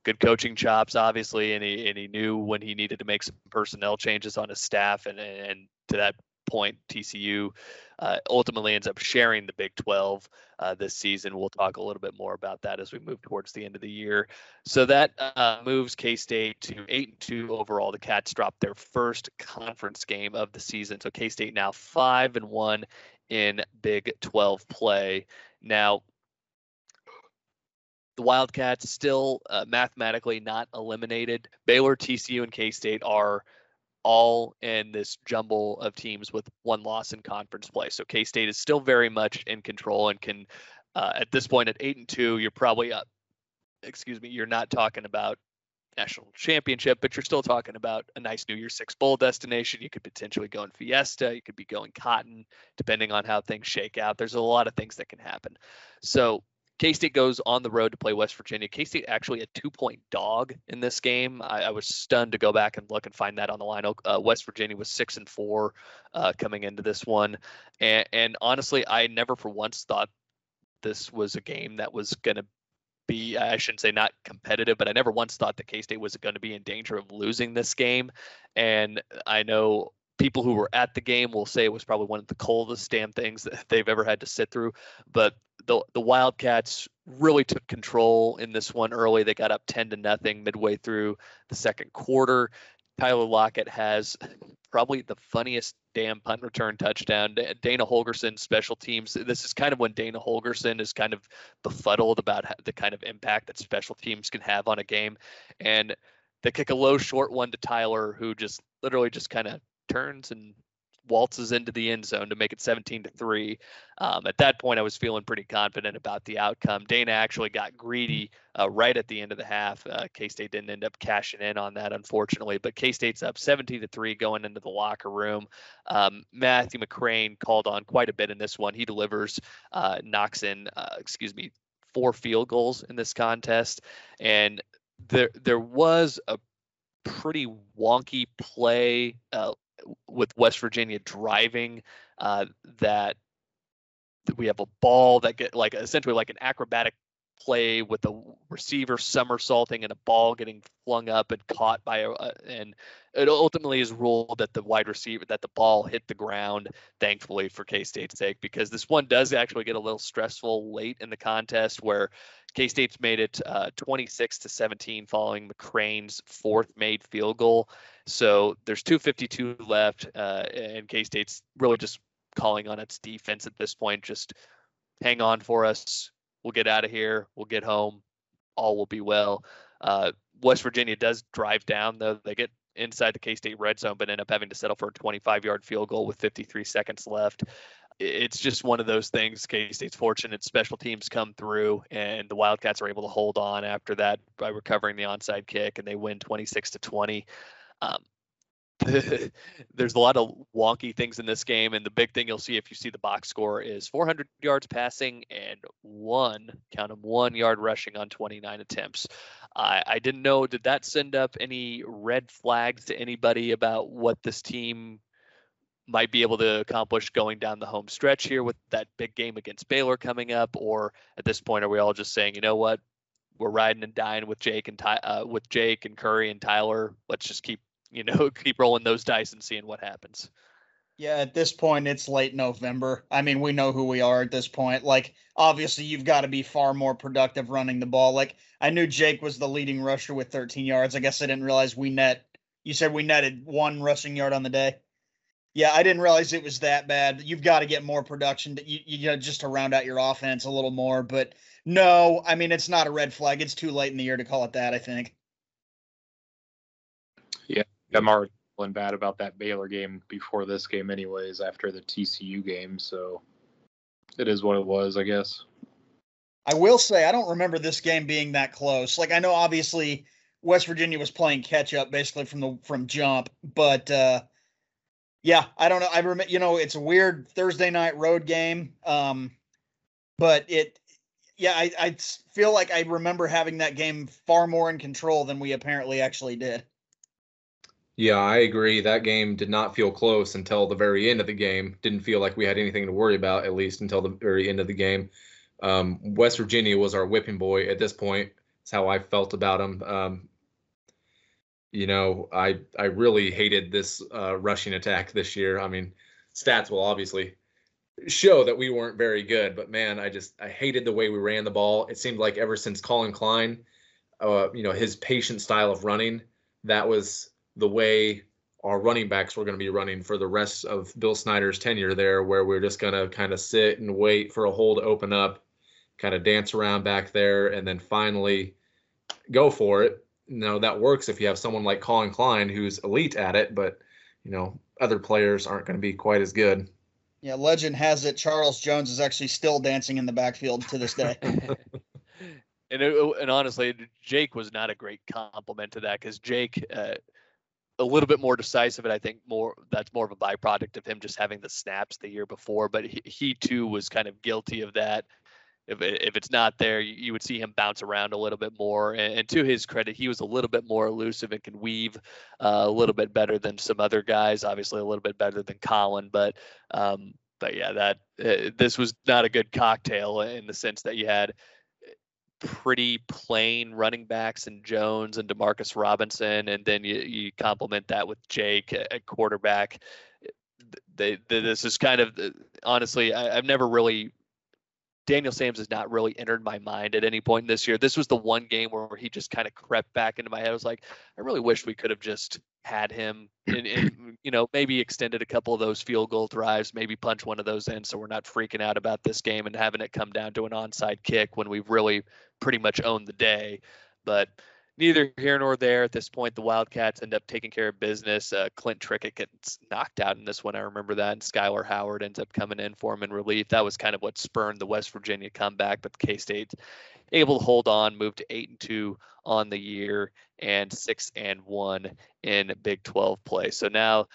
good coaching chops obviously and he, and he knew when he needed to make some personnel changes on his staff and and to that point, TCU uh, ultimately ends up sharing the Big 12 uh, this season. We'll talk a little bit more about that as we move towards the end of the year. So that uh, moves K State to eight and two overall. The Cats dropped their first conference game of the season. So K State now five and one in Big 12 play. Now, the Wildcats still uh, mathematically not eliminated. Baylor, TCU, and K State are all in this jumble of teams with one loss in conference play. So K State is still very much in control and can, uh, at this point, at eight and two, you're probably up. Excuse me, you're not talking about national championship, but you're still talking about a nice New Year's Six bowl destination. You could potentially go in Fiesta. You could be going Cotton, depending on how things shake out. There's a lot of things that can happen. So K State goes on the road to play West Virginia. K State actually a two point dog in this game. I, I, was stunned to go back and look and find that on the line. Uh, West Virginia was six and four uh, coming into this one, and, and honestly, I never for once thought this was a game that was going to be I shouldn't say not competitive, but I never once thought that K State was going to be in danger of losing this game. And I know people who were at the game will say it was probably one of the coldest damn things that they've ever had to sit through. But the the Wildcats really took control in this one early. They got up 10 to nothing midway through the second quarter. Tyler Lockett has probably the funniest damn punt return touchdown. Dana Holgorsen special teams. This is kind of when Dana Holgorsen is kind of befuddled about the kind of impact that special teams can have on a game. And they kick a low short one to Tyler, who just literally just kind of turns and waltzes into the end zone to make it 17 to 3. Um, at that point, I was feeling pretty confident about the outcome. Dana actually got greedy uh, right at the end of the half. Uh, K State didn't end up cashing in on that, unfortunately, but K State's up 17 to 3 going into the locker room. Um, Matthew McCrane called on quite a bit in this one. He delivers, uh, knocks in, uh, excuse me, four field goals in this contest. And there, there was a pretty wonky play uh, with West Virginia driving uh, that we have a ball that get like essentially like an acrobatic play with the receiver somersaulting and a ball getting flung up and caught by a and it ultimately is ruled that the wide receiver that the ball hit the ground thankfully for k-state's sake because this one does actually get a little stressful late in the contest where k-state's made it uh, 26 to 17 following mccrane's fourth made field goal so there's 252 left uh, and k-state's really just calling on its defense at this point just hang on for us We'll get out of here. We'll get home. All will be well. Uh, West Virginia does drive down, though. They get inside the K State red zone, but end up having to settle for a 25 yard field goal with 53 seconds left. It's just one of those things. K State's fortunate special teams come through, and the Wildcats are able to hold on after that by recovering the onside kick, and they win 26 to 20. Um, there's a lot of wonky things in this game, and the big thing you'll see if you see the box score is 400 yards passing and one, count them, one yard rushing on 29 attempts. I, I didn't know, did that send up any red flags to anybody about what this team might be able to accomplish going down the home stretch here with that big game against Baylor coming up? Or at this point, are we all just saying, you know what, we're riding and dying with Jake and Ty, uh, with Jake and Curry and Tyler. Let's just keep you know, keep rolling those dice and seeing what happens. Yeah, at this point, it's late November. I mean, we know who we are at this point. Like, obviously, you've got to be far more productive running the ball. Like, I knew Jake was the leading rusher with 13 yards. I guess I didn't realize we net. You said we netted one rushing yard on the day. Yeah, I didn't realize it was that bad. You've got to get more production. To, you, you know, just to round out your offense a little more. But no, I mean, it's not a red flag. It's too late in the year to call it that. I think. I'm already feeling bad about that Baylor game before this game, anyways. After the TCU game, so it is what it was, I guess. I will say I don't remember this game being that close. Like I know obviously West Virginia was playing catch up basically from the from jump, but uh yeah, I don't know. I remember you know, it's a weird Thursday night road game. Um but it yeah, I, I feel like I remember having that game far more in control than we apparently actually did. Yeah, I agree. That game did not feel close until the very end of the game. Didn't feel like we had anything to worry about, at least until the very end of the game. Um, West Virginia was our whipping boy at this point. That's how I felt about them. Um, you know, I I really hated this uh, rushing attack this year. I mean, stats will obviously show that we weren't very good, but man, I just I hated the way we ran the ball. It seemed like ever since Collin Klein, uh, you know, his patient style of running, that was the way our running backs were going to be running for the rest of Bill Snyder's tenure there, where we're just going to kind of sit and wait for a hole to open up, kind of dance around back there, and then finally go for it. You know, that works if you have someone like Collin Klein who's elite at it, but, you know, other players aren't going to be quite as good. Yeah, legend has it Charles Jones is actually still dancing in the backfield to this day. and it, and honestly, Jake was not a great compliment to that because Jake, uh, a little bit more decisive, and I think more that's more of a byproduct of him just having the snaps the year before. But he, he too was kind of guilty of that. If if it's not there, you, would see him bounce around a little bit more. And, and, to his credit, he was a little bit more elusive and can weave uh, a little bit better than some other guys. Obviously, a little bit better than Collin, but um, but yeah, that uh, this was not a good cocktail in the sense that you had pretty plain running backs and Jones and Demarcus Robinson, and then you, you complement that with Jake at quarterback. They, they, this is kind of honestly, I, I've never really Daniel Sams has not really entered my mind at any point this year. This was the one game where he just kind of crept back into my head. I was like, I really wish we could have just had him and, you know maybe extended a couple of those field goal drives maybe punch one of those in so we're not freaking out about this game and having it come down to an onside kick when we've really pretty much owned the day but neither here nor there at this point the wildcats end up taking care of business. Uh, clint trickett gets knocked out in this one. I remember that and Skyler howard ends up coming in for him in relief. That was kind of what spurned the west virginia comeback but k-state able to hold on, move to eight and two on the year, and six and one in Big 12 play. So now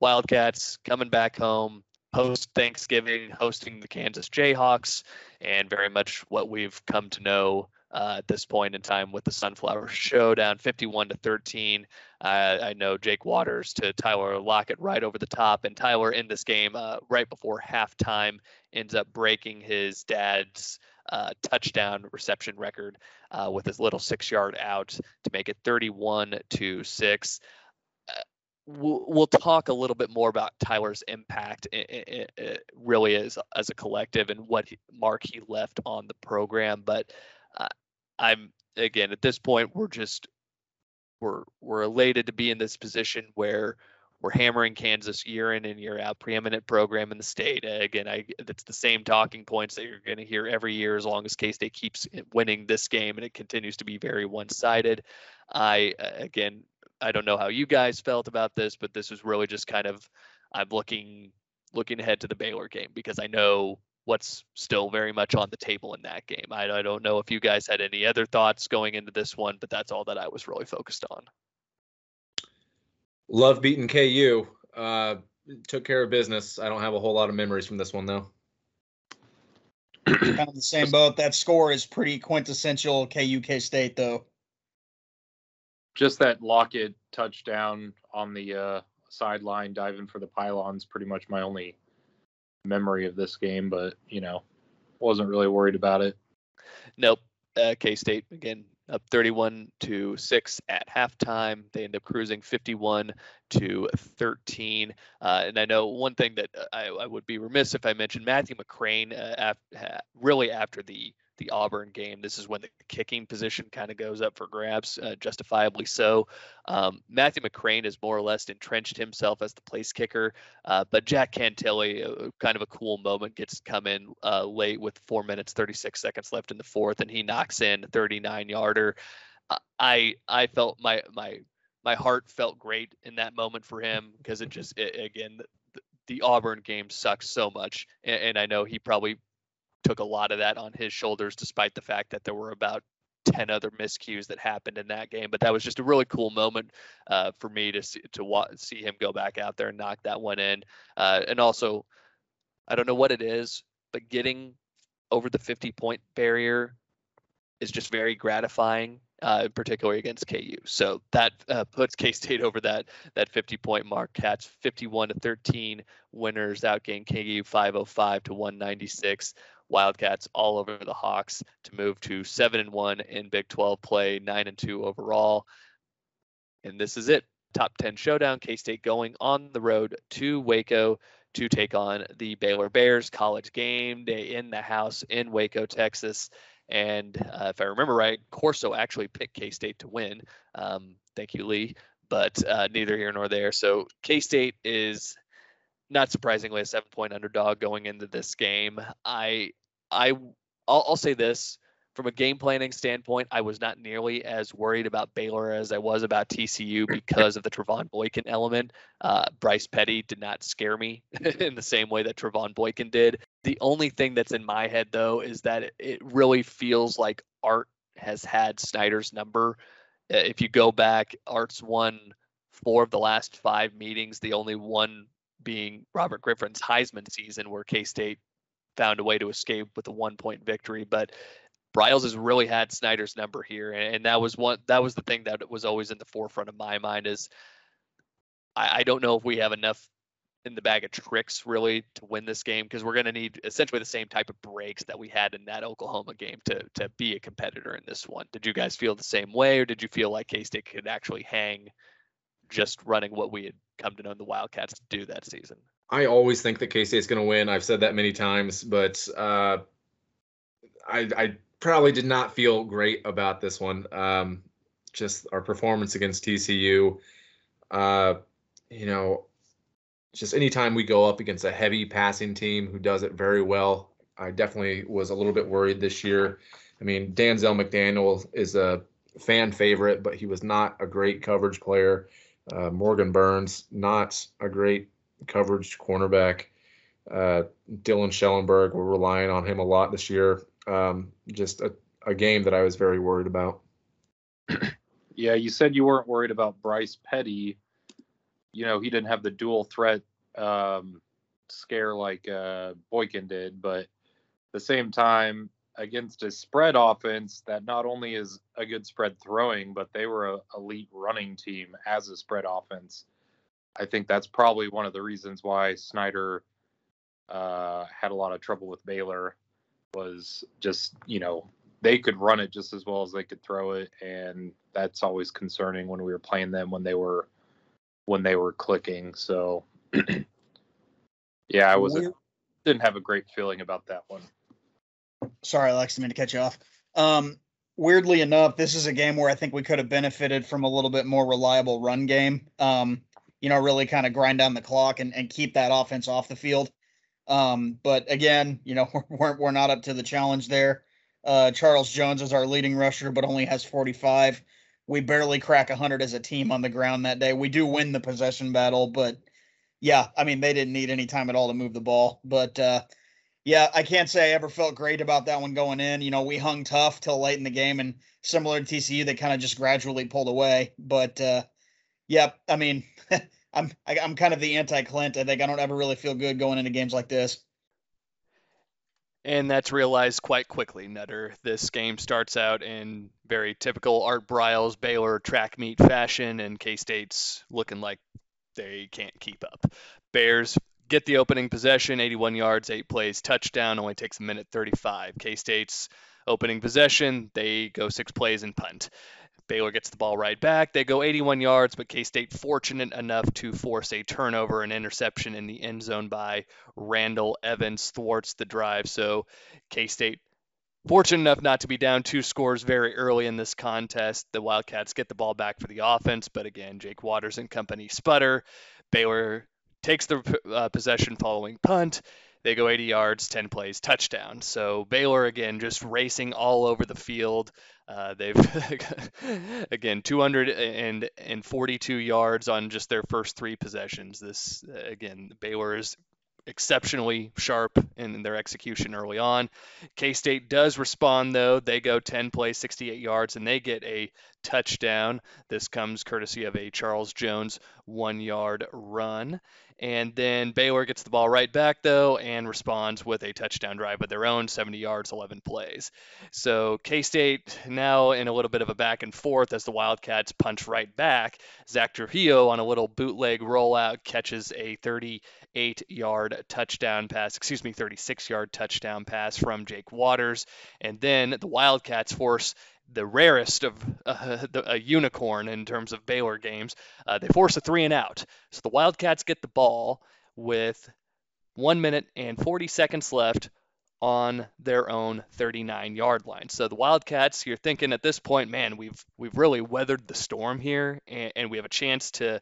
Wildcats coming back home post Thanksgiving, hosting the Kansas Jayhawks, and very much what we've come to know uh, at this point in time with the Sunflower Showdown, 51 to 13. Uh, I know Jake Waters to Tyler Lockett right over the top, and Tyler in this game uh, right before halftime ends up breaking his dad's uh, touchdown reception record uh, with his little six yard out to make it 31 to 6. Uh, we'll, we'll talk a little bit more about Tyler's impact really as, as a collective and what he, mark he left on the program. But uh, I'm, again, at this point, we're just, we're, we're elated to be in this position where we're hammering Kansas year in and year out, preeminent program in the state. Again, I that's the same talking points that you're going to hear every year as long as K State keeps winning this game and it continues to be very one-sided. I again, I don't know how you guys felt about this, but this was really just kind of I'm looking looking ahead to the Baylor game because I know what's still very much on the table in that game. I, I don't know if you guys had any other thoughts going into this one, but that's all that I was really focused on. Love beating KU. Uh, took care of business. I don't have a whole lot of memories from this one though. kind of the same boat. That score is pretty quintessential KU K State though. Just that Lockett touchdown on the uh, sideline diving for the pylons, pretty much my only memory of this game. But you know, wasn't really worried about it. Nope. Uh, K State again up 31 to 6 at halftime. They end up cruising 51 to 13. Uh, and I know one thing that uh, I, I, would be remiss if I mentioned Matthew McCrane, uh, af- really after the the Auburn game. This is when the kicking position kind of goes up for grabs, uh, justifiably so. Um, Matthew McCrane has more or less entrenched himself as the place kicker, uh, but Jack Cantele, uh, kind of a cool moment, gets to come in uh, late with four minutes, 36 seconds left in the fourth, and he knocks in a 39 yarder. I I felt my my my heart felt great in that moment for him because it just it, again the, the, Auburn game sucks so much, and, and I know he probably took a lot of that on his shoulders, despite the fact that there were about 10 other miscues that happened in that game. But that was just a really cool moment uh, for me to see, to wa- see him go back out there and knock that one in. Uh, and also, I don't know what it is, but getting over the 50 point barrier is just very gratifying, uh, particularly against KU. So that uh, puts K State over that that 50 point mark. Cats 51 to 13 winners outgain KU 505 to 196. Wildcats all over the Hawks to move to seven and one in Big 12 play, nine and two overall. And this is it. Top 10 showdown. K State going on the road to Waco to take on the Baylor Bears. College game day in the house in Waco, Texas. And uh, if I remember right, Corso actually picked K State to win. Um, thank you, Lee. But uh, neither here nor there. So K State is not surprisingly a seven point underdog going into this game. I I I'll, I'll, say this from a game planning standpoint, I was not nearly as worried about Baylor as I was about TCU because of the Trevone Boykin element. Uh, Bryce Petty did not scare me in the same way that Trevone Boykin did. The only thing that's in my head though is that it, it really feels like Art has had Snyder's number. Uh, if you go back, Art's won four of the last five meetings. The only one being Robert Griffin's Heisman season, where K State found a way to escape with a one point victory. But Briles has really had Snyder's number here, and, that was one that was the thing that was always in the forefront of my mind is I, I don't know if we have enough in the bag of tricks really to win this game because we're going to need essentially the same type of breaks that we had in that Oklahoma game to to be a competitor in this one. Did you guys feel the same way, or did you feel like K State could actually hang just running what we had come to know the Wildcats to do that season? I always think that K State's going to win. I've said that many times, but uh, I, I, probably did not feel great about this one. Um, just our performance against TCU. Uh, you know, just anytime we go up against a heavy passing team who does it very well, I definitely was a little bit worried this year. I mean, Danzel McDaniel is a fan favorite, but he was not a great coverage player. Uh, Morgan Burns, not a great coverage cornerback. Uh, Dylan Schellenberg, we're relying on him a lot this year. Um, just a, a game that I was very worried about. Yeah, you said you weren't worried about Bryce Petty. You know, he didn't have the dual threat um, scare like uh, Boykin did, but at the same time, against a spread offense that not only is a good spread throwing, but they were a elite running team as a spread offense. I think that's probably one of the reasons why Snyder uh, had a lot of trouble with Baylor was just you know they could run it just as well as they could throw it, and that's always concerning when we were playing them when they were when they were clicking. So yeah, I was didn't have a great feeling about that one. Sorry, Alex, I mean to cut you off. Um, weirdly enough, this is a game where I think we could have benefited from a little bit more reliable run game. Um, you know, really kind of grind down the clock and, and keep that offense off the field. Um, but again, you know, we're, we're not up to the challenge there. Uh, Charles Jones is our leading rusher, but only has 45. We barely crack 100 as a team on the ground that day. We do win the possession battle, but yeah, I mean, they didn't need any time at all to move the ball. But uh, yeah, I can't say I ever felt great about that one going in. You know, we hung tough till late in the game, and similar to TCU, they kind of just gradually pulled away. But uh, Yep. I mean, I'm I, am i am kind of the anti Clint. I think I don't ever really feel good going into games like this. And that's realized quite quickly, Nutter. This game starts out in very typical Art Briles Baylor track meet fashion, and K State's looking like they can't keep up. Bears get the opening possession, 81 yards, eight plays, touchdown, only takes a minute 35. K State's opening possession, they go six plays and punt. Baylor gets the ball right back. They go 81 yards, but K State fortunate enough to force a turnover and interception in the end zone by Randall Evans thwarts the drive. So K State fortunate enough not to be down two scores very early in this contest. The Wildcats get the ball back for the offense, but again, Jake Waters and company sputter. Baylor takes the uh, possession following punt. They go 80 yards, 10 plays, touchdown. So Baylor again just racing all over the field. Uh, they've again 242 yards on just their first three possessions. This again Baylor is exceptionally sharp in their execution early on. K State does respond though. They go 10 plays, 68 yards, and they get a touchdown. This comes courtesy of a Charles Jones one yard run. And then Baylor gets the ball right back, though, and responds with a touchdown drive of their own 70 yards, 11 plays. So K State now in a little bit of a back and forth as the Wildcats punch right back. Zach Trujillo on a little bootleg rollout catches a 38 yard touchdown pass, excuse me, 36 yard touchdown pass from Jake Waters. And then the Wildcats force the rarest of uh, the, a unicorn in terms of Baylor games. Uh, they force a three and out. So the Wildcats get the ball with one minute and 40 seconds left on their own 39 yard line. So the Wildcats, you're thinking at this point, man, we've we've really weathered the storm here, and, and we have a chance to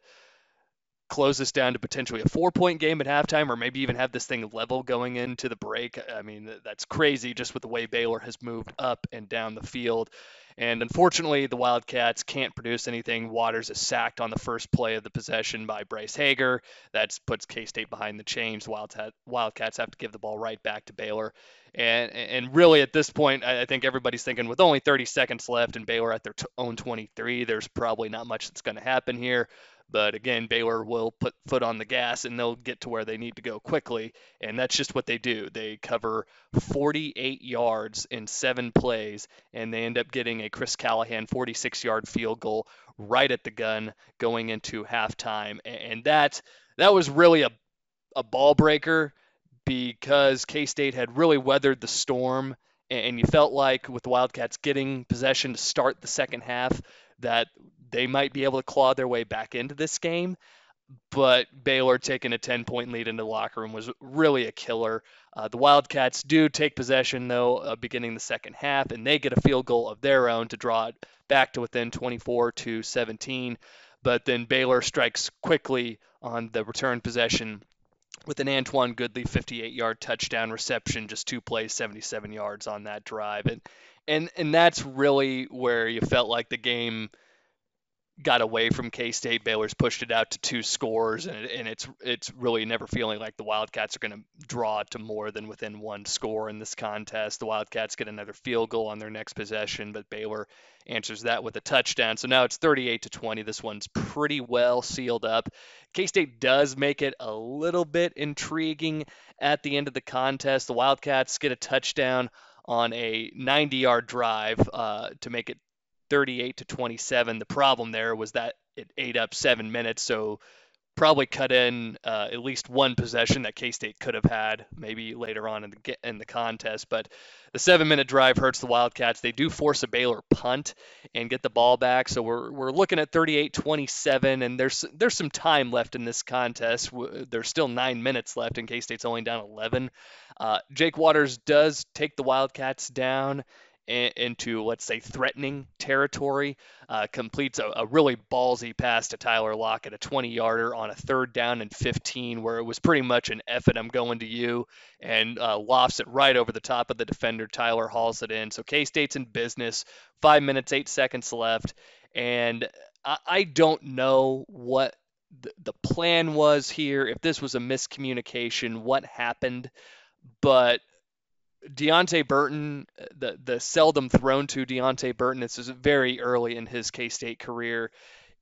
close this down to potentially a four point game at halftime or maybe even have this thing level going into the break. I mean, that's crazy just with the way Baylor has moved up and down the field. And unfortunately, the Wildcats can't produce anything. Waters is sacked on the first play of the possession by Bryce Hager. That puts K State behind the chains. Wildcats have to give the ball right back to Baylor. And and really at this point, I think everybody's thinking with only 30 seconds left and Baylor at their own 23, there's probably not much that's going to happen here. But again, Baylor will put foot on the gas and they'll get to where they need to go quickly. And that's just what they do. They cover 48 yards in seven plays, and they end up getting a Chris Callahan 46 yard field goal right at the gun going into halftime. And that that was really a, a ball breaker because K State had really weathered the storm. And you felt like with the Wildcats getting possession to start the second half, that they might be able to claw their way back into this game. But Baylor taking a 10 point lead into the locker room was really a killer. Uh, the Wildcats do take possession, though, uh, beginning the second half, and they get a field goal of their own to draw it back to within 24 to 17. But then Baylor strikes quickly on the return possession with an Antwan Goodley 58 yard touchdown reception, just two plays, 77 yards on that drive. And, and, and that's really where you felt like the game got away from K State. Baylor's pushed it out to two scores, and, and it's it's really never feeling like the Wildcats are going to draw to more than within one score in this contest. The Wildcats get another field goal on their next possession, but Baylor answers that with a touchdown. So now it's 38 to 20. This one's pretty well sealed up. K State does make it a little bit intriguing at the end of the contest. The Wildcats get a touchdown on a 90 yard drive uh, to make it 38 to 27. The problem there was that it ate up seven minutes, so probably cut in uh, at least one possession that K-State could have had maybe later on in the in the contest. But the seven-minute drive hurts the Wildcats. They do force a Baylor punt and get the ball back, so we're we're looking at 38-27, and there's there's some time left in this contest. There's still nine minutes left, and K-State's only down 11. Uh, Jake Waters does take the Wildcats down into, let's say, threatening territory. Uh, completes a, a, really ballsy pass to Tyler Lockett, a 20 yarder on a third down and 15, where it was pretty much an F it, I'm going to you, and uh, lofts it right over the top of the defender. Tyler hauls it in. So K State's in business. Five minutes, eight seconds left. And I, I don't know what the, the plan was here, if this was a miscommunication, what happened. But Deante Burton, uh, the the seldom thrown to Deante Burton, this is very early in his K State career,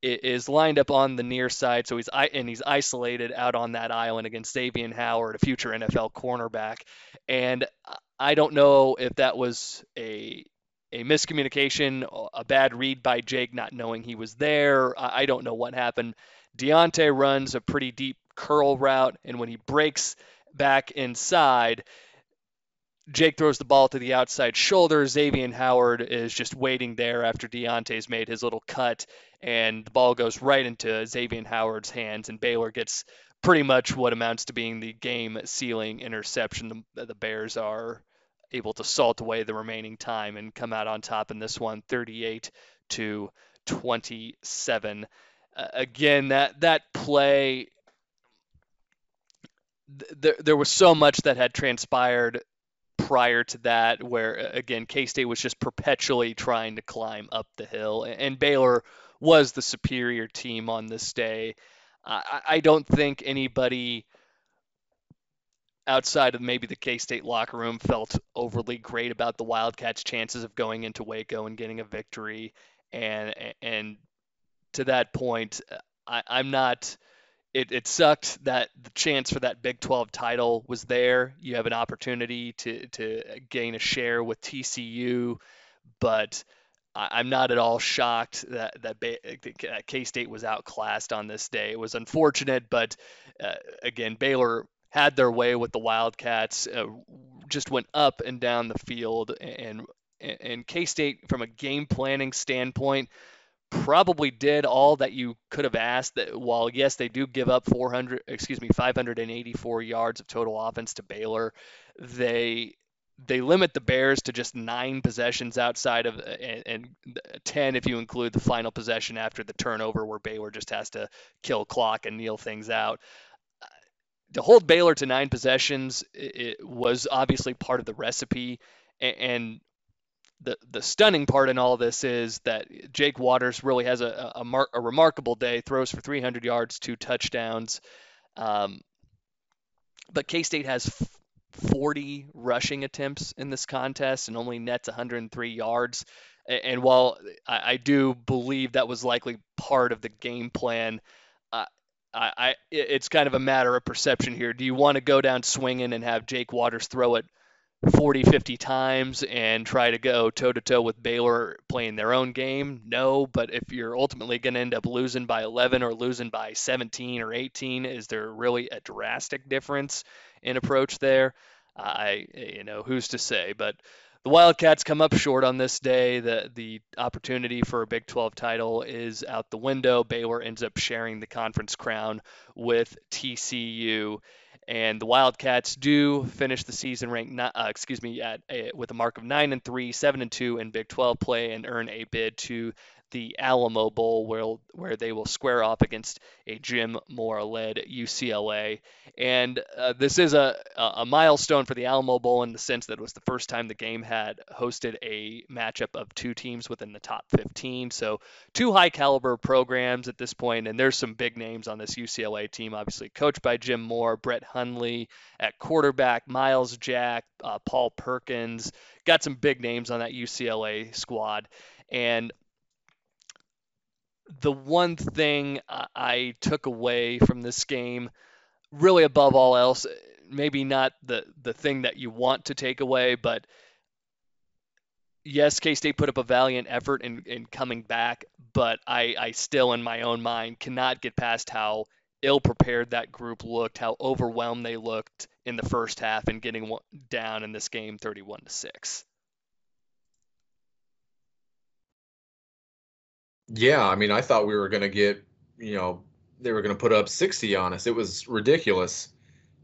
is lined up on the near side, so he's and he's isolated out on that island against Xavier Howard, a future NFL cornerback, and I don't know if that was a a miscommunication, a bad read by Jake, not knowing he was there. I don't know what happened. Deante runs a pretty deep curl route, and when he breaks back inside, Jake throws the ball to the outside shoulder. Xavier Howard is just waiting there after Deante's made his little cut, and the ball goes right into Xavier Howard's hands, and Baylor gets pretty much what amounts to being the game sealing interception. The, the Bears are able to salt away the remaining time and come out on top in this one, 38 to 27. Uh, again, that that play there, there was so much that had transpired prior to that, where again K State was just perpetually trying to climb up the hill, and Baylor was the superior team on this day. I, I don't think anybody outside of maybe the K State locker room felt overly great about the Wildcats' chances of going into Waco and getting a victory. And and to that point, uh, I, I'm not it, it sucked that the chance for that Big 12 title was there. You have an opportunity to to gain a share with TCU, but I, am not at all shocked that that K State was outclassed on this day. It was unfortunate, but uh, again, Baylor had their way with the Wildcats. Uh, just went up and down the field, and and K State, from a game planning standpoint, probably did all that you could have asked. That while yes, they do give up 400, excuse me, 584 yards of total offense to Baylor, they they limit the Bears to just nine possessions outside of and, and, 10 if you include the final possession after the turnover where Baylor just has to kill clock and kneel things out. To hold Baylor to nine possessions it was obviously part of the recipe, and the the stunning part in all this is that Jake Waters really has a a, mar- a remarkable day. Throws for 300 yards, two touchdowns. Um, but K State has 40 rushing attempts in this contest and only nets 103 yards. And while I, I do believe that was likely part of the game plan, uh, I, I, it's kind of a matter of perception here. Do you want to go down swinging and have Jake Waters throw it 40, 50 times and try to go toe to toe with Baylor playing their own game? No, but if you're ultimately going to end up losing by 11 or losing by 17 or 18, is there really a drastic difference in approach there? I, you know, who's to say? But the Wildcats come up short on this day. The the opportunity for a Big 12 title is out the window. Baylor ends up sharing the conference crown with TCU and the Wildcats do finish the season ranked, uh, excuse me, at a, with a mark of nine and three, seven and two in Big 12 play, and earn a bid to the Alamo Bowl, where, where they will square off against a Jim Mora led UCLA. And uh, this is a, a milestone for the Alamo Bowl in the sense that it was the first time the game had hosted a matchup of two teams within the top 15. So, two high caliber programs at this point, and there's some big names on this UCLA team, obviously coached by Jim Mora, Brett Hundley at quarterback, Myles Jack, uh, Paul Perkins. Got some big names on that UCLA squad. And the one thing I took away from this game, really above all else, maybe not the the thing that you want to take away, but yes, K State put up a valiant effort in, in coming back, but I, I still, in my own mind, cannot get past how ill prepared that group looked, how overwhelmed they looked in the first half, and getting down in this game 31 to six. Yeah, I mean, I thought we were going to get, you know, they were going to put up 60 on us. It was ridiculous.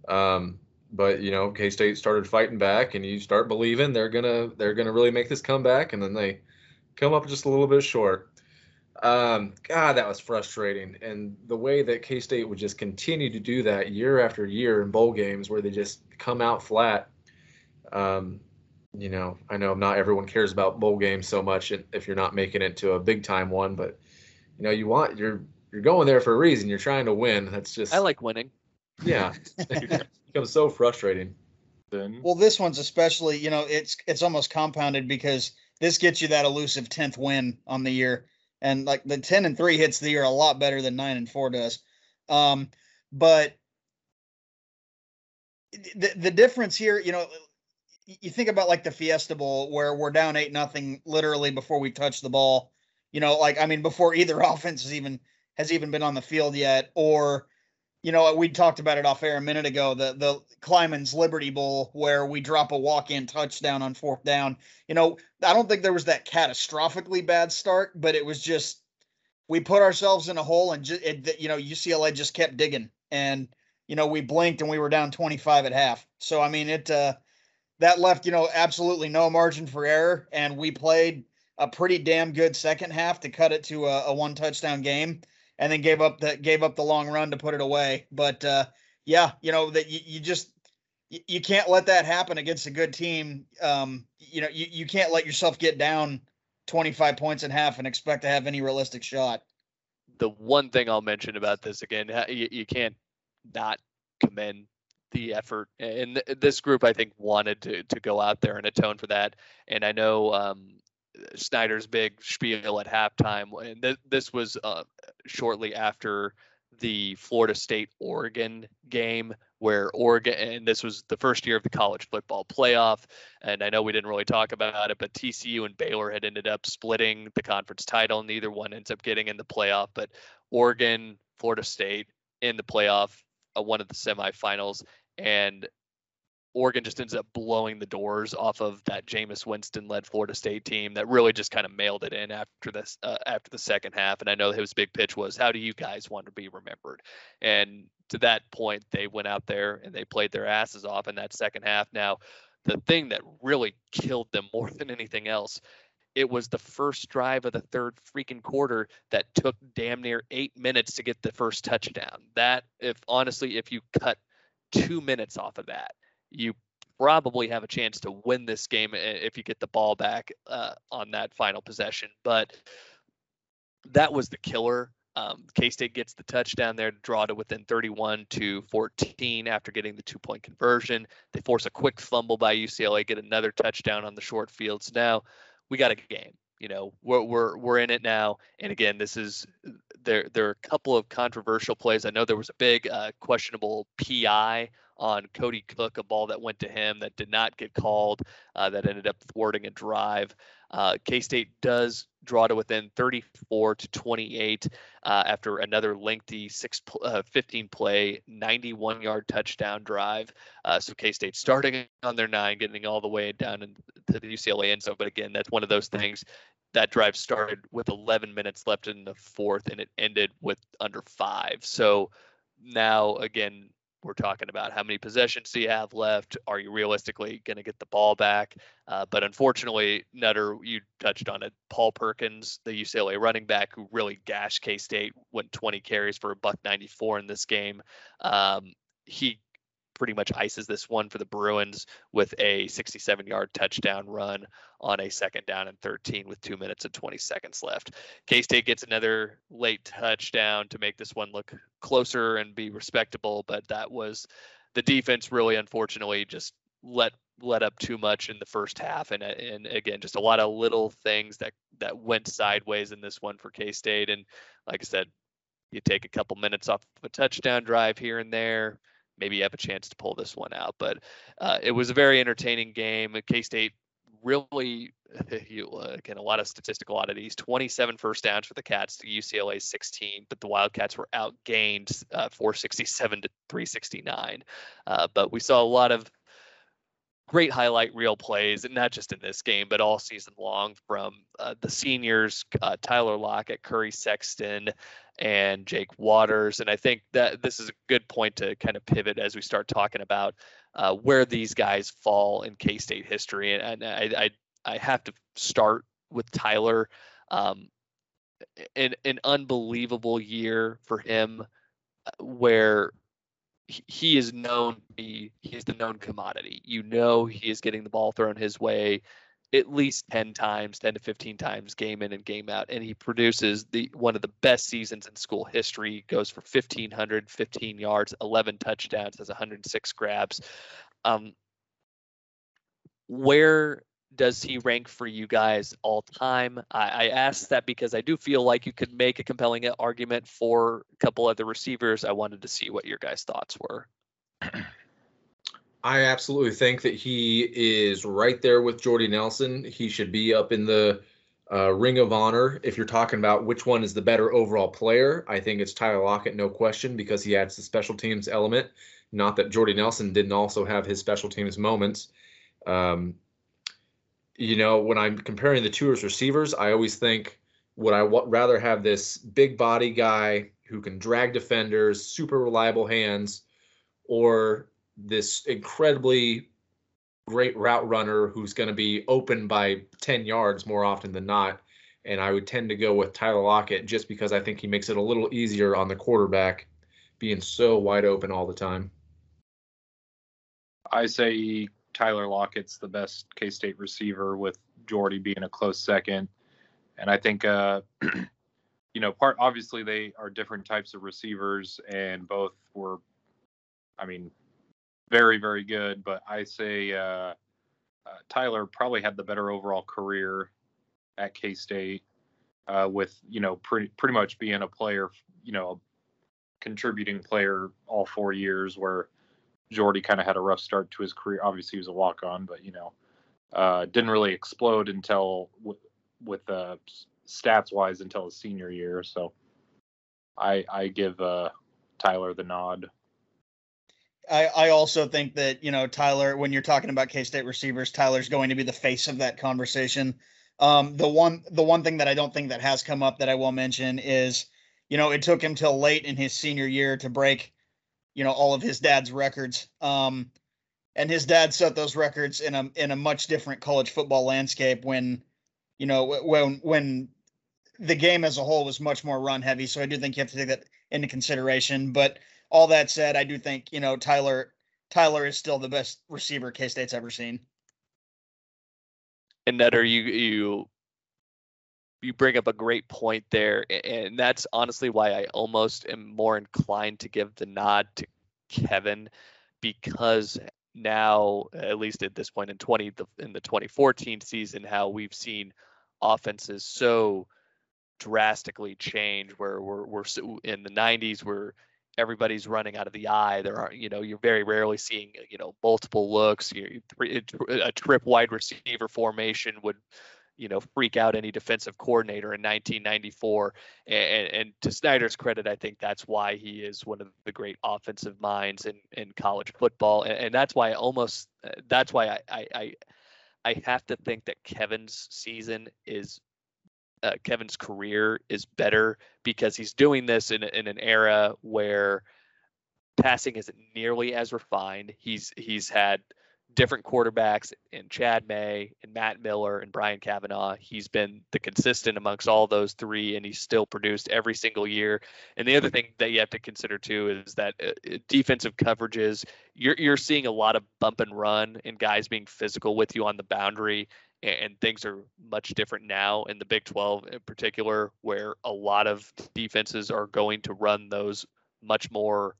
Um, but you know, K State started fighting back, and you start believing they're gonna they're gonna really make this comeback, and then they come up just a little bit short. Um, God, that was frustrating, and the way that K State would just continue to do that year after year in bowl games, where they just come out flat. Um, you know, I know not everyone cares about bowl games so much if you're not making it to a big time one, but you know, you want you're you're going there for a reason. You're trying to win. That's just I like winning. Yeah, it becomes so frustrating. Then well, this one's especially you know it's it's almost compounded because this gets you that elusive tenth win on the year, and like the ten and three hits the year a lot better than nine and four does. Um, but the the difference here, you know, you think about like the Fiesta Bowl where we're down eight nothing literally before we touch the ball. You know, like I mean, before either offense has even has even been on the field yet, or you know, we talked about it off air a minute ago. The the Klieman's Liberty Bowl where we drop a walk in touchdown on fourth down. You know, I don't think there was that catastrophically bad start, but it was just we put ourselves in a hole and just it, you know UCLA just kept digging and you know we blinked and we were down 25 at half. So I mean it. uh that left, you know, absolutely no margin for error. And we played a pretty damn good second half to cut it to a, a one touchdown game and then gave up the gave up the long run to put it away. But uh, yeah, you know that you, you just you can't let that happen against a good team. Um, you know, you, you can't let yourself get down 25 points in half and expect to have any realistic shot. The one thing I'll mention about this again, you, you can't not commend the effort. And this group, I think, wanted to to go out there and atone for that. And I know um, Snyder's big spiel at halftime, and th- this was uh, shortly after the Florida State Oregon game where Oregon, and this was the first year of the college football playoff. And I know we didn't really talk about it, but TCU and Baylor had ended up splitting the conference title. Neither one ends up getting in the playoff, but Oregon, Florida State in the playoff, uh, one of the semifinals. And Oregon just ends up blowing the doors off of that Jameis Winston-led Florida State team that really just kind of mailed it in after this uh, after the second half. And I know his big pitch was, "How do you guys want to be remembered?" And to that point, they went out there and they played their asses off in that second half. Now, the thing that really killed them more than anything else, it was the first drive of the third freaking quarter that took damn near eight minutes to get the first touchdown. That, if honestly, if you cut two minutes off of that you probably have a chance to win this game if you get the ball back uh, on that final possession. But that was the killer. Um, K State gets the touchdown there to draw to within 31 to 14 after getting the two point conversion. They force a quick fumble by UCLA, get another touchdown on the short field. So now we got a game. You know, we're we're we're in it now. And again, this is there. There are a couple of controversial plays. I know there was a big uh, questionable PI on Kody Cook, a ball that went to him that did not get called, uh, that ended up thwarting a drive. Uh, K State does draw to within 34 to 28 uh, after another lengthy six, uh, 15 play, 91 yard touchdown drive. Uh, so K State starting on their nine, getting all the way down into the UCLA end zone. But again, that's one of those things. That drive started with 11 minutes left in the fourth, and it ended with under five. So now again we're talking about how many possessions do you have left? Are you realistically going to get the ball back? Uh, but unfortunately, Nutter, you touched on it. Paul Perkins, the UCLA running back, who really gashed K State, went 20 carries for a buck 94 in this game. Um, he pretty much ices this one for the Bruins with a 67 yard touchdown run on a second down and 13 with two minutes and 20 seconds left. K State gets another late touchdown to make this one look closer and be respectable, but that was the defense really unfortunately just let let up too much in the first half and and again just a lot of little things that that went sideways in this one for K-State and like I said you take a couple minutes off of a touchdown drive here and there maybe have a chance to pull this one out. But uh, it was a very entertaining game. K State really, you, uh, again, a lot of statistical oddities 27 first downs for the Cats to UCLA 16, but the Wildcats were outgained uh, 467 to 369. Uh, but we saw a lot of great highlight reel plays, and not just in this game, but all season long from uh, the seniors, uh, Tyler Lockett, Curry Sexton, and Jake Waters. And I think that this is a good point to kind of pivot as we start talking about uh, where these guys fall in K State history. And, and I, I, I, have to start with Tyler. Um, an, an unbelievable year for him uh, where he is known to be he's the known commodity. You know he is getting the ball thrown his way at least 10 times, 10 to 15 times game in and game out. And he produces the one of the best seasons in school history, goes for 1,500, 15 yards, 11 touchdowns, has 106 grabs. Um, where does he rank for you guys all time? I, I asked that because I do feel like you could make a compelling argument for a couple other receivers. I wanted to see what your guys' thoughts were. I absolutely think that he is right there with Jordy Nelson. He should be up in the uh, Ring of Honor. If you're talking about which one is the better overall player, I think it's Tyler Lockett, no question, because he adds the special teams element. Not that Jordy Nelson didn't also have his special teams moments. Um, you know, when I'm comparing the two as receivers, I always think would I w- rather have this big body guy who can drag defenders, super reliable hands, or this incredibly great route runner who's going to be open by 10 yards more often than not. And I would tend to go with Tyler Lockett just because I think he makes it a little easier on the quarterback being so wide open all the time. I say Tyler Lockett's the best K State receiver, with Jordy being a close second. And I think, uh, you know, part obviously they are different types of receivers, and both were, I mean, very, very good. But I say uh, uh, Tyler probably had the better overall career at K State, uh, with you know pretty pretty much being a player, you know, contributing player all four years, where Jordy kind of had a rough start to his career. Obviously, he was a walk on, but you know, uh, didn't really explode until with uh, stats wise until his senior year. So I I give uh, Tyler the nod. I, I also think that you know Tyler, when you're talking about K State receivers, Tyler's going to be the face of that conversation. Um, the one the one thing that I don't think that has come up that I will mention is, you know, it took him till late in his senior year to break, you know, all of his dad's records. Um, and his dad set those records in a in a much different college football landscape when, you know, when when the game as a whole was much more run heavy. So I do think you have to take that into consideration. But all that said, I do think you know Tyler Tyler is still the best receiver K State's ever seen. And Netter, you you you bring up a great point there, and that's honestly why I almost am more inclined to give the nod to Kevin because now, at least at this point in 20 the, in the 2014 season, how we've seen offenses so drastically change where we're we're in the 90s where everybody's running out of the I. There are you know you're very rarely seeing you know multiple looks. You a trip wide receiver formation would you know freak out any defensive coordinator in 1994 and, and to snyder's credit i think that's why he is one of the great offensive minds in, in college football and, and that's why I almost uh, that's why I, I i have to think that kevin's season is uh, Kevin's career is better because he's doing this in, in an era where passing isn't nearly as refined. He's he's had different quarterbacks in Chad May and Matt Miller and Brian Kavanagh. He's been the consistent amongst all those three, and he's still produced every single year. And the other thing that you have to consider too is that uh, uh defensive coverages. You're you're seeing a lot of bump and run and guys being physical with you on the boundary and things are much different now in the Big 12 in particular, where a lot of defenses are going to run those much more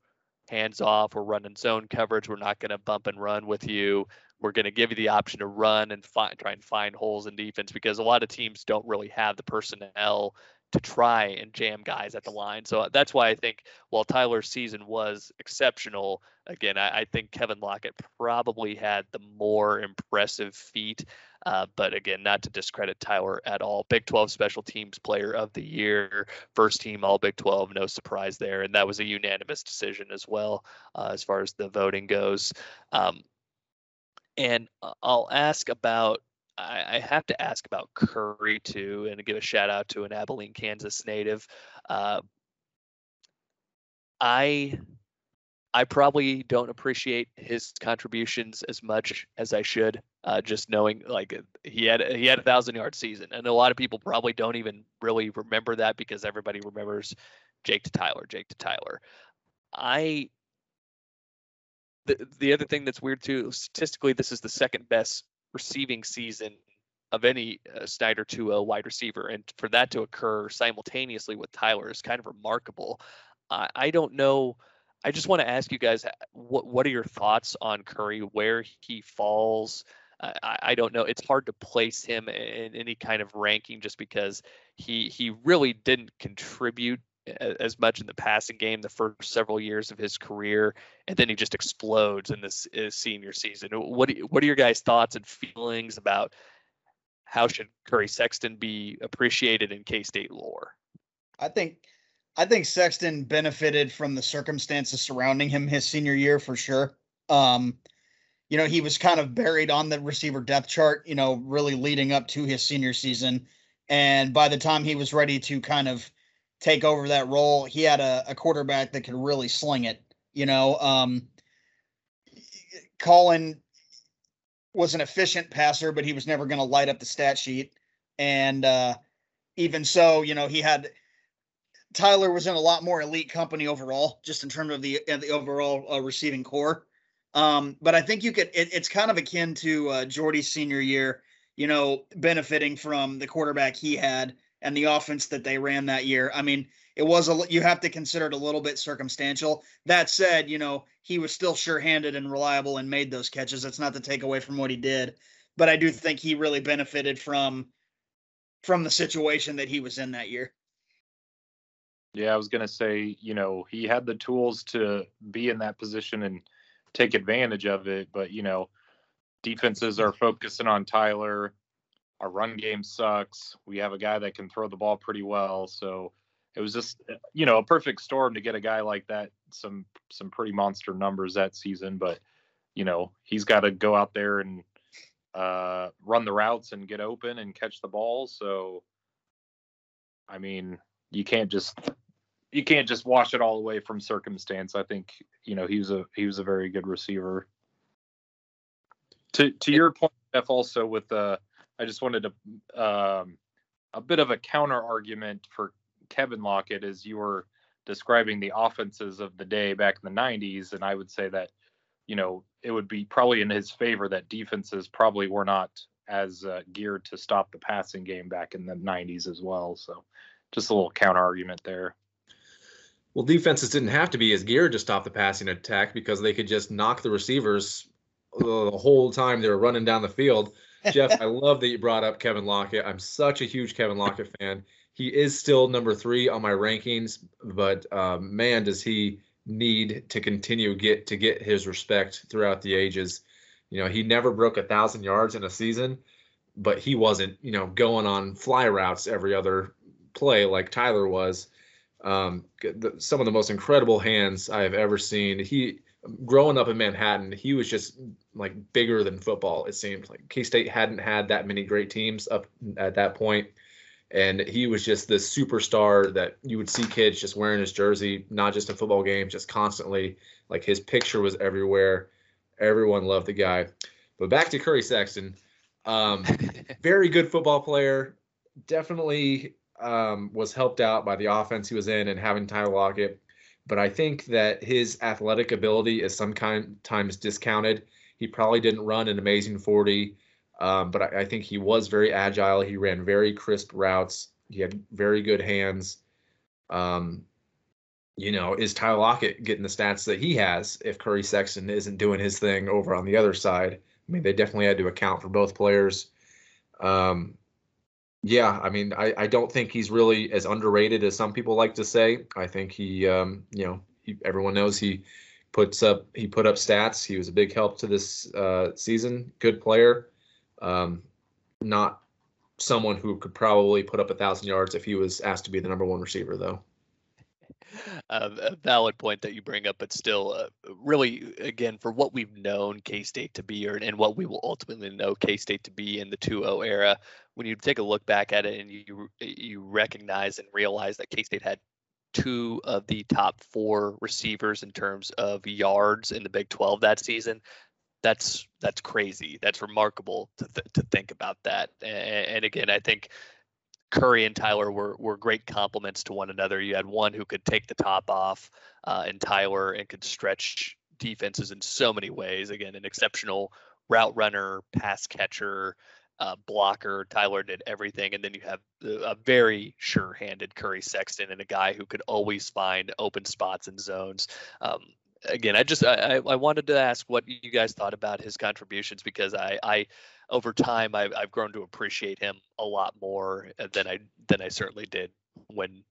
hands off. We're running zone coverage. We're not going to bump and run with you. We're going to give you the option to run and try and find holes in defense because a lot of teams don't really have the personnel to try and jam guys at the line. So that's why I think while Tyler's season was exceptional, again, I, I think Kevin Lockett probably had the more impressive feat. Uh, but again, not to discredit Tyler at all. Big 12 Special Teams Player of the Year, first team All Big 12, no surprise there. And that was a unanimous decision as well, uh, as far as the voting goes. Um, and uh, I'll ask about I, I, have to ask about Curry too, and give a shout out to an Abilene, Kansas native. Uh, I I probably don't appreciate his contributions as much as I should. Uh, just knowing like he had he had a thousand yard season, and a lot of people probably don't even really remember that because everybody remembers Jake to Tyler, Jake to Tyler. I the the other thing that's weird too, statistically, this is the second best receiving season of any uh, Snyder to a wide receiver, and for that to occur simultaneously with Tyler is kind of remarkable. I, I don't know I just want to ask you guys, what what are your thoughts on Curry, where he falls? Uh, I, I, don't know. It's hard to place him in any kind of ranking just because he he really didn't contribute as much in the passing game the first several years of his career, and then he just explodes in this senior season. What what are your guys' thoughts and feelings about how should Curry Sexton be appreciated in K State lore? I think I think Sexton benefited from the circumstances surrounding him his senior year for sure. Um, you know, he was kind of buried on the receiver depth chart, you know, really leading up to his senior season. And by the time he was ready to kind of take over that role, he had a, a quarterback that could really sling it. You know, um, Collin was an efficient passer, but he was never going to light up the stat sheet. And uh, even so, you know, he had Tyler was in a lot more elite company overall, just in terms of the the overall uh, receiving corps. Um, but I think you could. It, it's kind of akin to uh, Jordy's senior year. You know, benefiting from the quarterback he had and the offense that they ran that year. I mean, it was a. You have to consider it a little bit circumstantial. That said, you know, he was still sure-handed and reliable and made those catches. That's not to take away from what he did, but I do think he really benefited from from the situation that he was in that year. Yeah, I was going to say, you know, he had the tools to be in that position and take advantage of it, but you know, defenses are focusing on Tyler. Our run game sucks. We have a guy that can throw the ball pretty well, so it was just you know a perfect storm to get a guy like that some some pretty monster numbers that season. But you know he's got to go out there and uh, run the routes and get open and catch the ball. So I mean you can't just you can't just wash it all away from circumstance. I think you know he was a he was a very good receiver. To to your point, Jeff, also with uh, I just wanted to um, a bit of a counter argument for Kevin Lockett as you were describing the offenses of the day back in the 90s, and I would say that you know it would be probably in his favor that defenses probably were not as uh, geared to stop the passing game back in the 90s as well. So just a little counter argument there. Well, defenses didn't have to be as geared to stop the passing attack because they could just knock the receivers the whole time they were running down the field. Jeff, I love that you brought up Kevin Lockett. I'm such a huge Kevin Lockett fan. He is still number three on my rankings, but um, man, does he need to continue get to get his respect throughout the ages. You know, he never broke a thousand yards in a season, but he wasn't, you know, going on fly routes every other play like Tyler was. Um, the, some of the most incredible hands I have ever seen. He growing up in Manhattan, he was just like bigger than football. It seemed like K State hadn't had that many great teams up at that point, and he was just this superstar that you would see kids just wearing his jersey, not just in football games, just constantly. Like his picture was everywhere. Everyone loved the guy. But back to Curry Sexton, um, very good football player. Definitely um, was helped out by the offense he was in and having Tyler Lockett but I think that his athletic ability is sometimes discounted. He probably didn't run an amazing 40, um, but I, I, think he was very agile. He ran very crisp routes. He had very good hands. Um, you know, is Tyler Lockett getting the stats that he has if Curry Sexton isn't doing his thing over on the other side? I mean, they definitely had to account for both players. Um, yeah, I mean, I, I don't think he's really as underrated as some people like to say. I think he, um, you know, he, everyone knows he puts up he put up stats. He was a big help to this uh, season. Good player, um, not someone who could probably put up a thousand yards if he was asked to be the number one receiver, though uh, a valid point that you bring up, but still, uh, really, again, for what we've known K State to be, or and what we will ultimately know K State to be in the 2-0 era, when you take a look back at it and you you recognize and realize that K State had two of the top four receivers in terms of yards in the Big 12 that season. That's that's crazy. That's remarkable to th- to think about that. And, and again, I think Curry and Tyler were were great complements to one another. You had one who could take the top off, uh, and Tyler and could stretch defenses in so many ways. Again, an exceptional route runner, pass catcher, uh, blocker. Tyler did everything, and then you have a very sure-handed Curry Sexton and a guy who could always find open spots and zones. Um, again, I just I, I wanted to ask what you guys thought about his contributions because I I over time I've, I've grown to appreciate him a lot more uh, than I than I certainly did when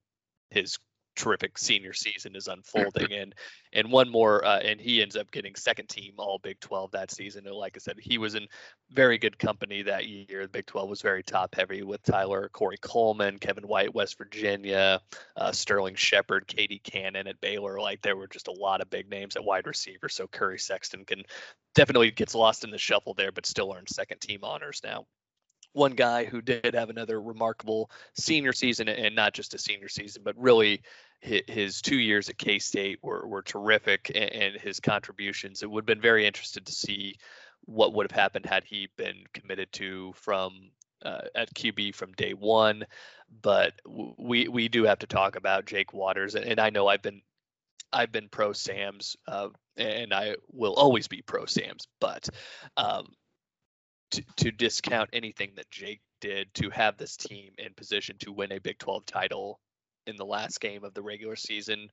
his terrific senior season is unfolding. And and one more uh, and he ends up getting second team all big 12 that season. And like i said he was in very good company that year. The big 12 was very top heavy with tyler corey coleman kevin white west virginia uh, sterling shepard KD Cannon at baylor. Like there were just a lot of big names at wide receiver. So curry sexton can definitely gets lost in the shuffle there but still earns second team honors now one guy who did have another remarkable senior season and not just a senior season, but really his two years at K State were, were terrific and his contributions. It would have been very interested to see what would have happened had he been committed to from uh, at QB from day one. But we we do have to talk about Jake Waters, and, I know I've been I've been pro Sams, uh, and I will always be pro Sams. But um, to, to discount anything that Jake did to have this team in position to win a Big 12 title in the last game of the regular season,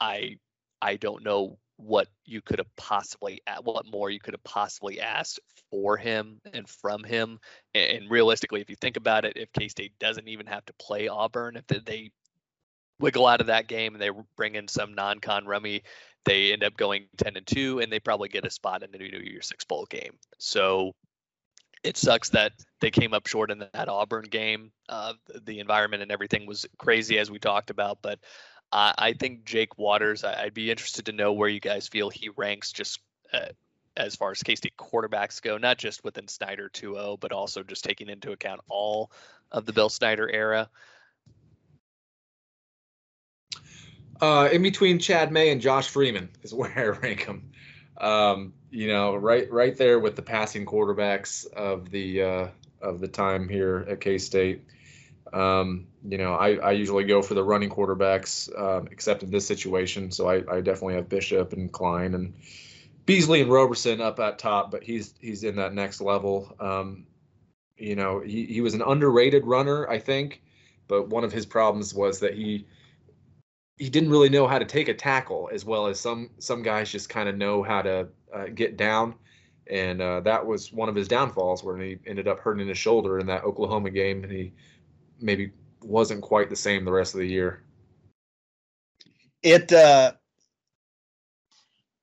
I I don't know what you could have possibly what more you could have possibly asked for him and from him. And realistically, if you think about it, if K State doesn't even have to play Auburn, if they wiggle out of that game and they bring in some non-con rummy, they end up going 10 and 2 and they probably get a spot in the New Year's Six Bowl game. So it sucks that they came up short in that Auburn game. Uh, the environment and everything was crazy as we talked about, but I think Jake Waters. I, would be interested to know where you guys feel he ranks just uh, as far as K State quarterbacks go, not just within Snyder 2.0, but also just taking into account all of the Bill Snyder era. Uh, in between Chad May and Josh Freeman is where I rank him. Um, you know, right right there with the passing quarterbacks of the uh, of the time here at K State. Um, you know, I, I usually go for the running quarterbacks, um, except in this situation. So I, I definitely have Bishop and Klein and Beasley and Roberson up at top, but he's he's in that next level. Um, you know, he, he was an underrated runner, I think, but one of his problems was that he he didn't really know how to take a tackle as well as some some guys just kind of know how to uh, get down, and uh, that was one of his downfalls where he ended up hurting his shoulder in that Oklahoma game, and he maybe wasn't quite the same the rest of the year. It uh,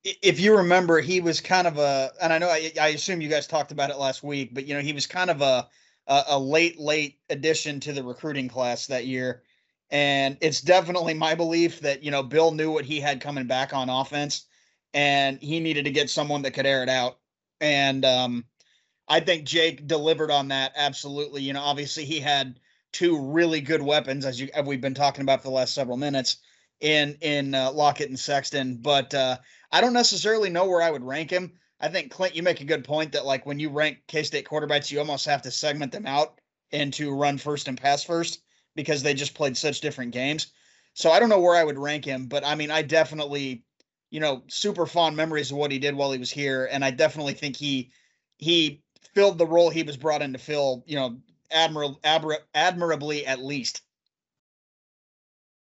if you remember, he was kind of a, and I know I, I, assume you guys talked about it last week, but you know he was kind of a, a a late late addition to the recruiting class that year, and it's definitely my belief that you know Bill knew what he had coming back on offense, and he needed to get someone that could air it out, and um, I think Jake delivered on that absolutely. You know, obviously he had two really good weapons as you as we've been talking about for the last several minutes in in uh, Lockett and Sexton, but. uh I don't necessarily know where I would rank him. I think Clint, you make a good point that like when you rank K State quarterbacks, you almost have to segment them out into run first and pass first because they just played such different games. So I don't know where I would rank him, but I mean, I definitely, you know, super fond memories of what he did while he was here, and I definitely think he he filled the role he was brought in to fill, you know, admirably, admirably at least.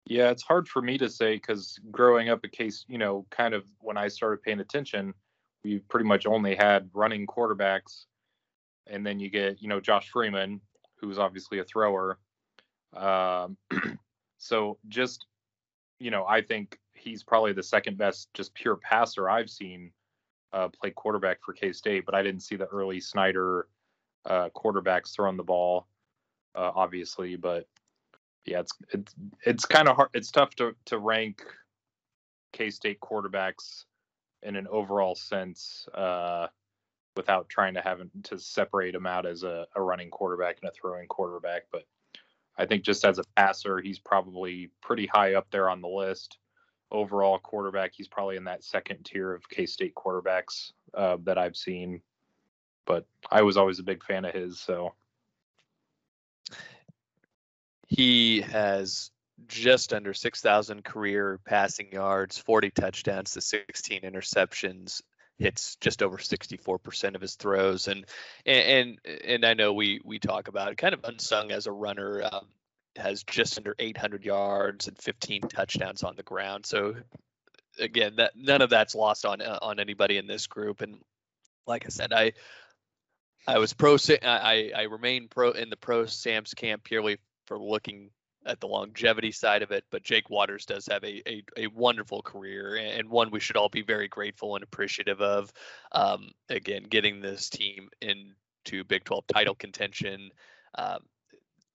Yeah, it's hard for me to say because growing up a case, you know, kind of when I started paying attention, we pretty much only had running quarterbacks. And then you get, you know, Josh Freeman, who's obviously a thrower. Um, so just, you know, I think he's probably the second best, just pure passer I've seen uh, play quarterback for K State, but I didn't see the early Snyder uh, quarterbacks throwing the ball, uh, obviously. But yeah, it's it's it's kind of hard. It's tough to to rank K State quarterbacks in an overall sense uh, without trying to have to separate them out as a, a running quarterback and a throwing quarterback. But I think just as a passer, he's probably pretty high up there on the list. Overall quarterback, he's probably in that second tier of K State quarterbacks uh, that I've seen. But I was always a big fan of his, so he has just under 6,000 career passing yards, 40 touchdowns to 16 interceptions, hits just over 64% of his throws. And and and I know we we talk about kind of unsung as a runner. Um, has just under 800 yards and 15 touchdowns on the ground. So again, that none of that's lost on uh, on anybody in this group. And like I said, I I was pro. I I remain pro in the pro Sams camp purely for looking at the longevity side of it, but Jake Waters does have a, a, a, wonderful career and one we should all be very grateful and appreciative of. Um, again, getting this team into Big 12 title contention um,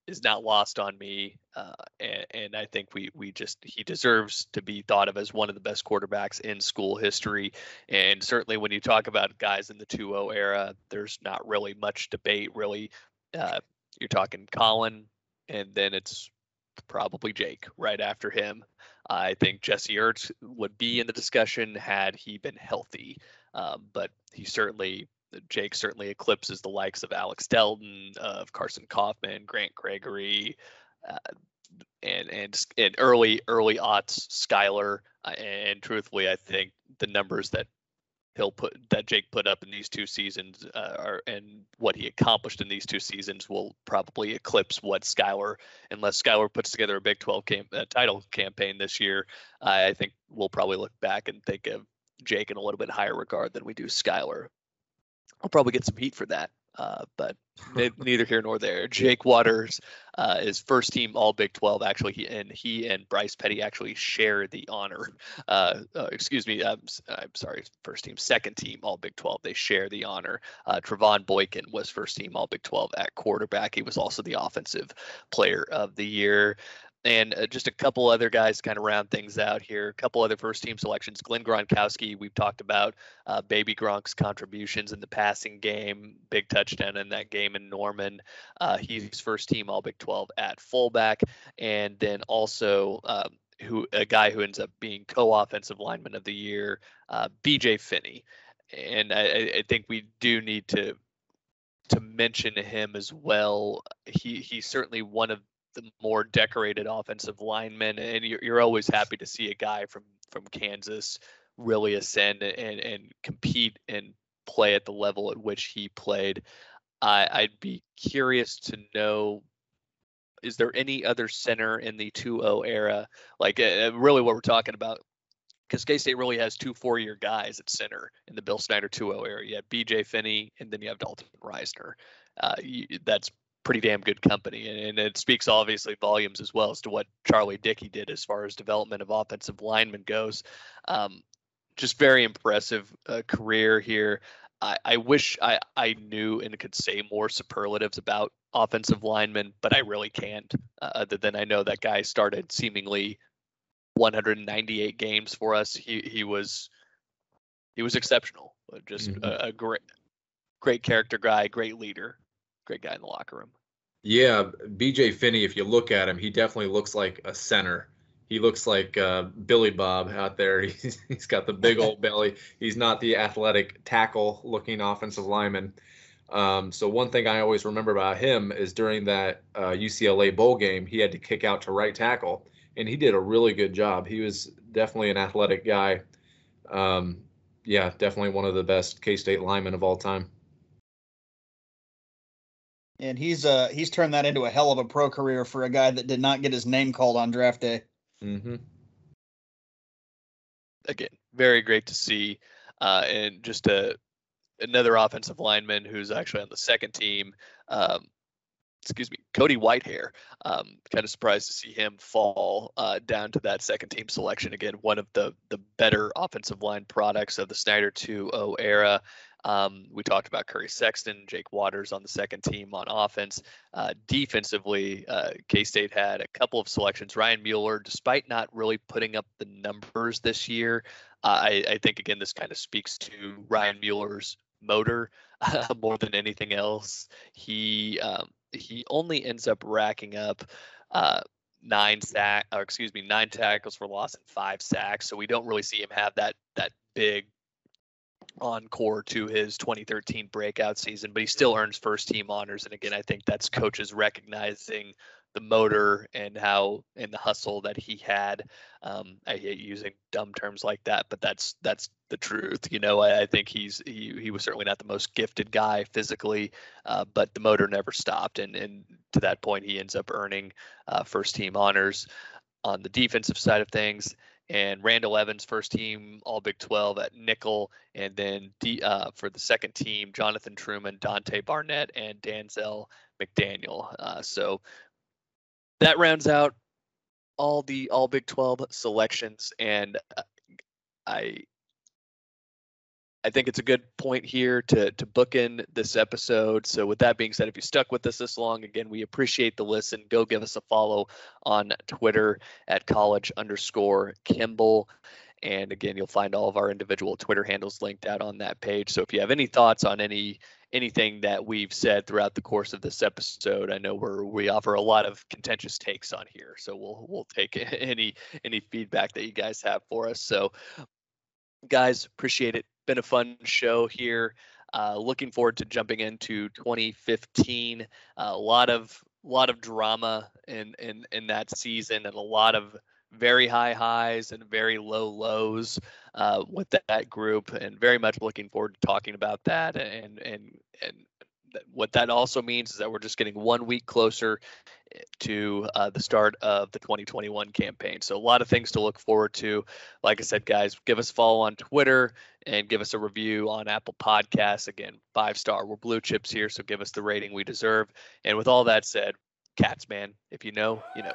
is not lost on me, uh, and, and, I think we we just he deserves to be thought of as one of the best quarterbacks in school history. And certainly, when you talk about guys in the 2-0 era, there's not really much debate. Really, uh, you're talking Collin, and then it's probably Jake right after him. I think Jesse Ertz would be in the discussion had he been healthy, um, but he certainly Jake certainly eclipses the likes of Alex Delton, of Carson Coffman, Grant Gregory, uh, and and and early early aughts Skyler. Uh, and truthfully, I think the numbers that he'll put that Jake put up in these two seasons, uh, are, and what he accomplished in these two seasons will probably eclipse what Skyler, unless Skyler puts together a Big 12 cam- uh, title campaign this year. I think we'll probably look back and think of Jake in a little bit higher regard than we do Skyler. I'll probably get some heat for that. uh, but neither here nor there. Jake Waters uh, is first team All Big 12. Actually, he and he and Bryce Petty actually share the honor. Uh, uh, excuse me, I'm, I'm, sorry, first team, second team All Big 12. They share the honor. Uh, Trevone Boykin was first team All Big 12 at quarterback. He was also the offensive player of the year and uh, just a couple other guys kind of round things out here. A couple other first team selections. Glenn Gronkowski, we've talked about uh, Baby Gronk's contributions in the passing game, big touchdown in that game in Norman. Uh, he's first team All Big 12 at fullback, and then also. Um, who a guy who ends up being co-offensive lineman of the year, uh, B.J. Finney, and I, I think we do need to to mention him as well. He he's certainly one of the more decorated offensive linemen, and you're, you're always happy to see a guy from from Kansas really ascend and and compete and play at the level at which he played. I, I'd be curious to know is there any other center in the 2-0 era? Like uh, really what we're talking about because k-state really has two four-year guys at center in the bill snyder 2-0 era. You have bj finney and then you have Dalton Risner. Uh, you, that's pretty damn good company. And, and, it speaks obviously volumes as well as to what Charlie Dickey did as far as development of offensive linemen goes. Um, just very impressive uh, career here. I, I wish I, I knew and could say more superlatives about offensive linemen, but I really can't. Uh, other than I know that guy started seemingly 198 games for us. He he was he was exceptional. Just mm-hmm. a, a great great character guy, great leader great guy in the locker room. Yeah, BJ Finney, if you look at him, he definitely looks like a center. He looks like uh, Billy Bob out there. He's, he's got the big old belly. He's not the athletic tackle looking offensive lineman. Um, so one thing I always remember about him is during that uh, UCLA bowl game, he had to kick out to right tackle, and he did a really good job. He was definitely an athletic guy. Um, yeah, definitely one of the best K-State linemen of all time and he's uh he's turned that into a hell of a pro career for a guy that did not get his name called on draft day. Mm-hmm. Again, very great to see, uh, and just a another offensive lineman who's actually on the second team. Um, excuse me, Cody Whitehair. Um, kind of surprised to see him fall uh, down to that second team selection again. One of the the better offensive line products of the Snyder 2-0 era. Um, we talked about Curry Sexton, Jake Waters on the second team on offense. Uh, defensively, uh, K State had a couple of selections. Ryan Mueller, despite not really putting up the numbers this year, uh, I, I, think again this kind of speaks to Ryan Mueller's motor more than anything else. He um, he only ends up racking up uh, nine sack or excuse me nine tackles for loss and five sacks. So we don't really see him have that that big encore to his 2013 breakout season, but he still earns first team honors. And again, I think that's coaches recognizing the motor and how and the hustle that he had. Um, I hate using dumb terms like that, but that's that's the truth. You know, I, I think he's he he was certainly not the most gifted guy physically, uh, but the motor never stopped, and and to that point, he ends up earning uh, first team honors on the defensive side of things and Randall Evans, first team All Big 12 at nickel, and then D, uh, for the second team, Jonathan Truman, Dante Barnett, and Danzel McDaniel. Uh, so that rounds out all the All Big 12 selections, and uh, I I think it's a good point here to to book in this episode. So with that being said, if you stuck with us this long, again, we appreciate the listen. Go give us a follow on Twitter at college underscore Kimball. And again, you'll find all of our individual Twitter handles linked out on that page. So if you have any thoughts on any anything that we've said throughout the course of this episode, I know we're we offer a lot of contentious takes on here. So we'll we'll take any any feedback that you guys have for us. So guys, appreciate it been a fun show here. Uh, looking forward to jumping into 2015. Uh, a lot of lot of drama in in in that season, and a lot of very high highs and very low lows uh, with that, that, group, and very much looking forward to talking about that and and and what that also means is that we're just getting one week closer eh, to uh, the start of the 2021 campaign. So a lot of things to look forward to. Like I said, guys, give us a follow on Twitter and give us a review on Apple Podcasts. Again, five star. We're blue chips here, so give us the rating we deserve. And with all that said, Cats, man, if you know, you know.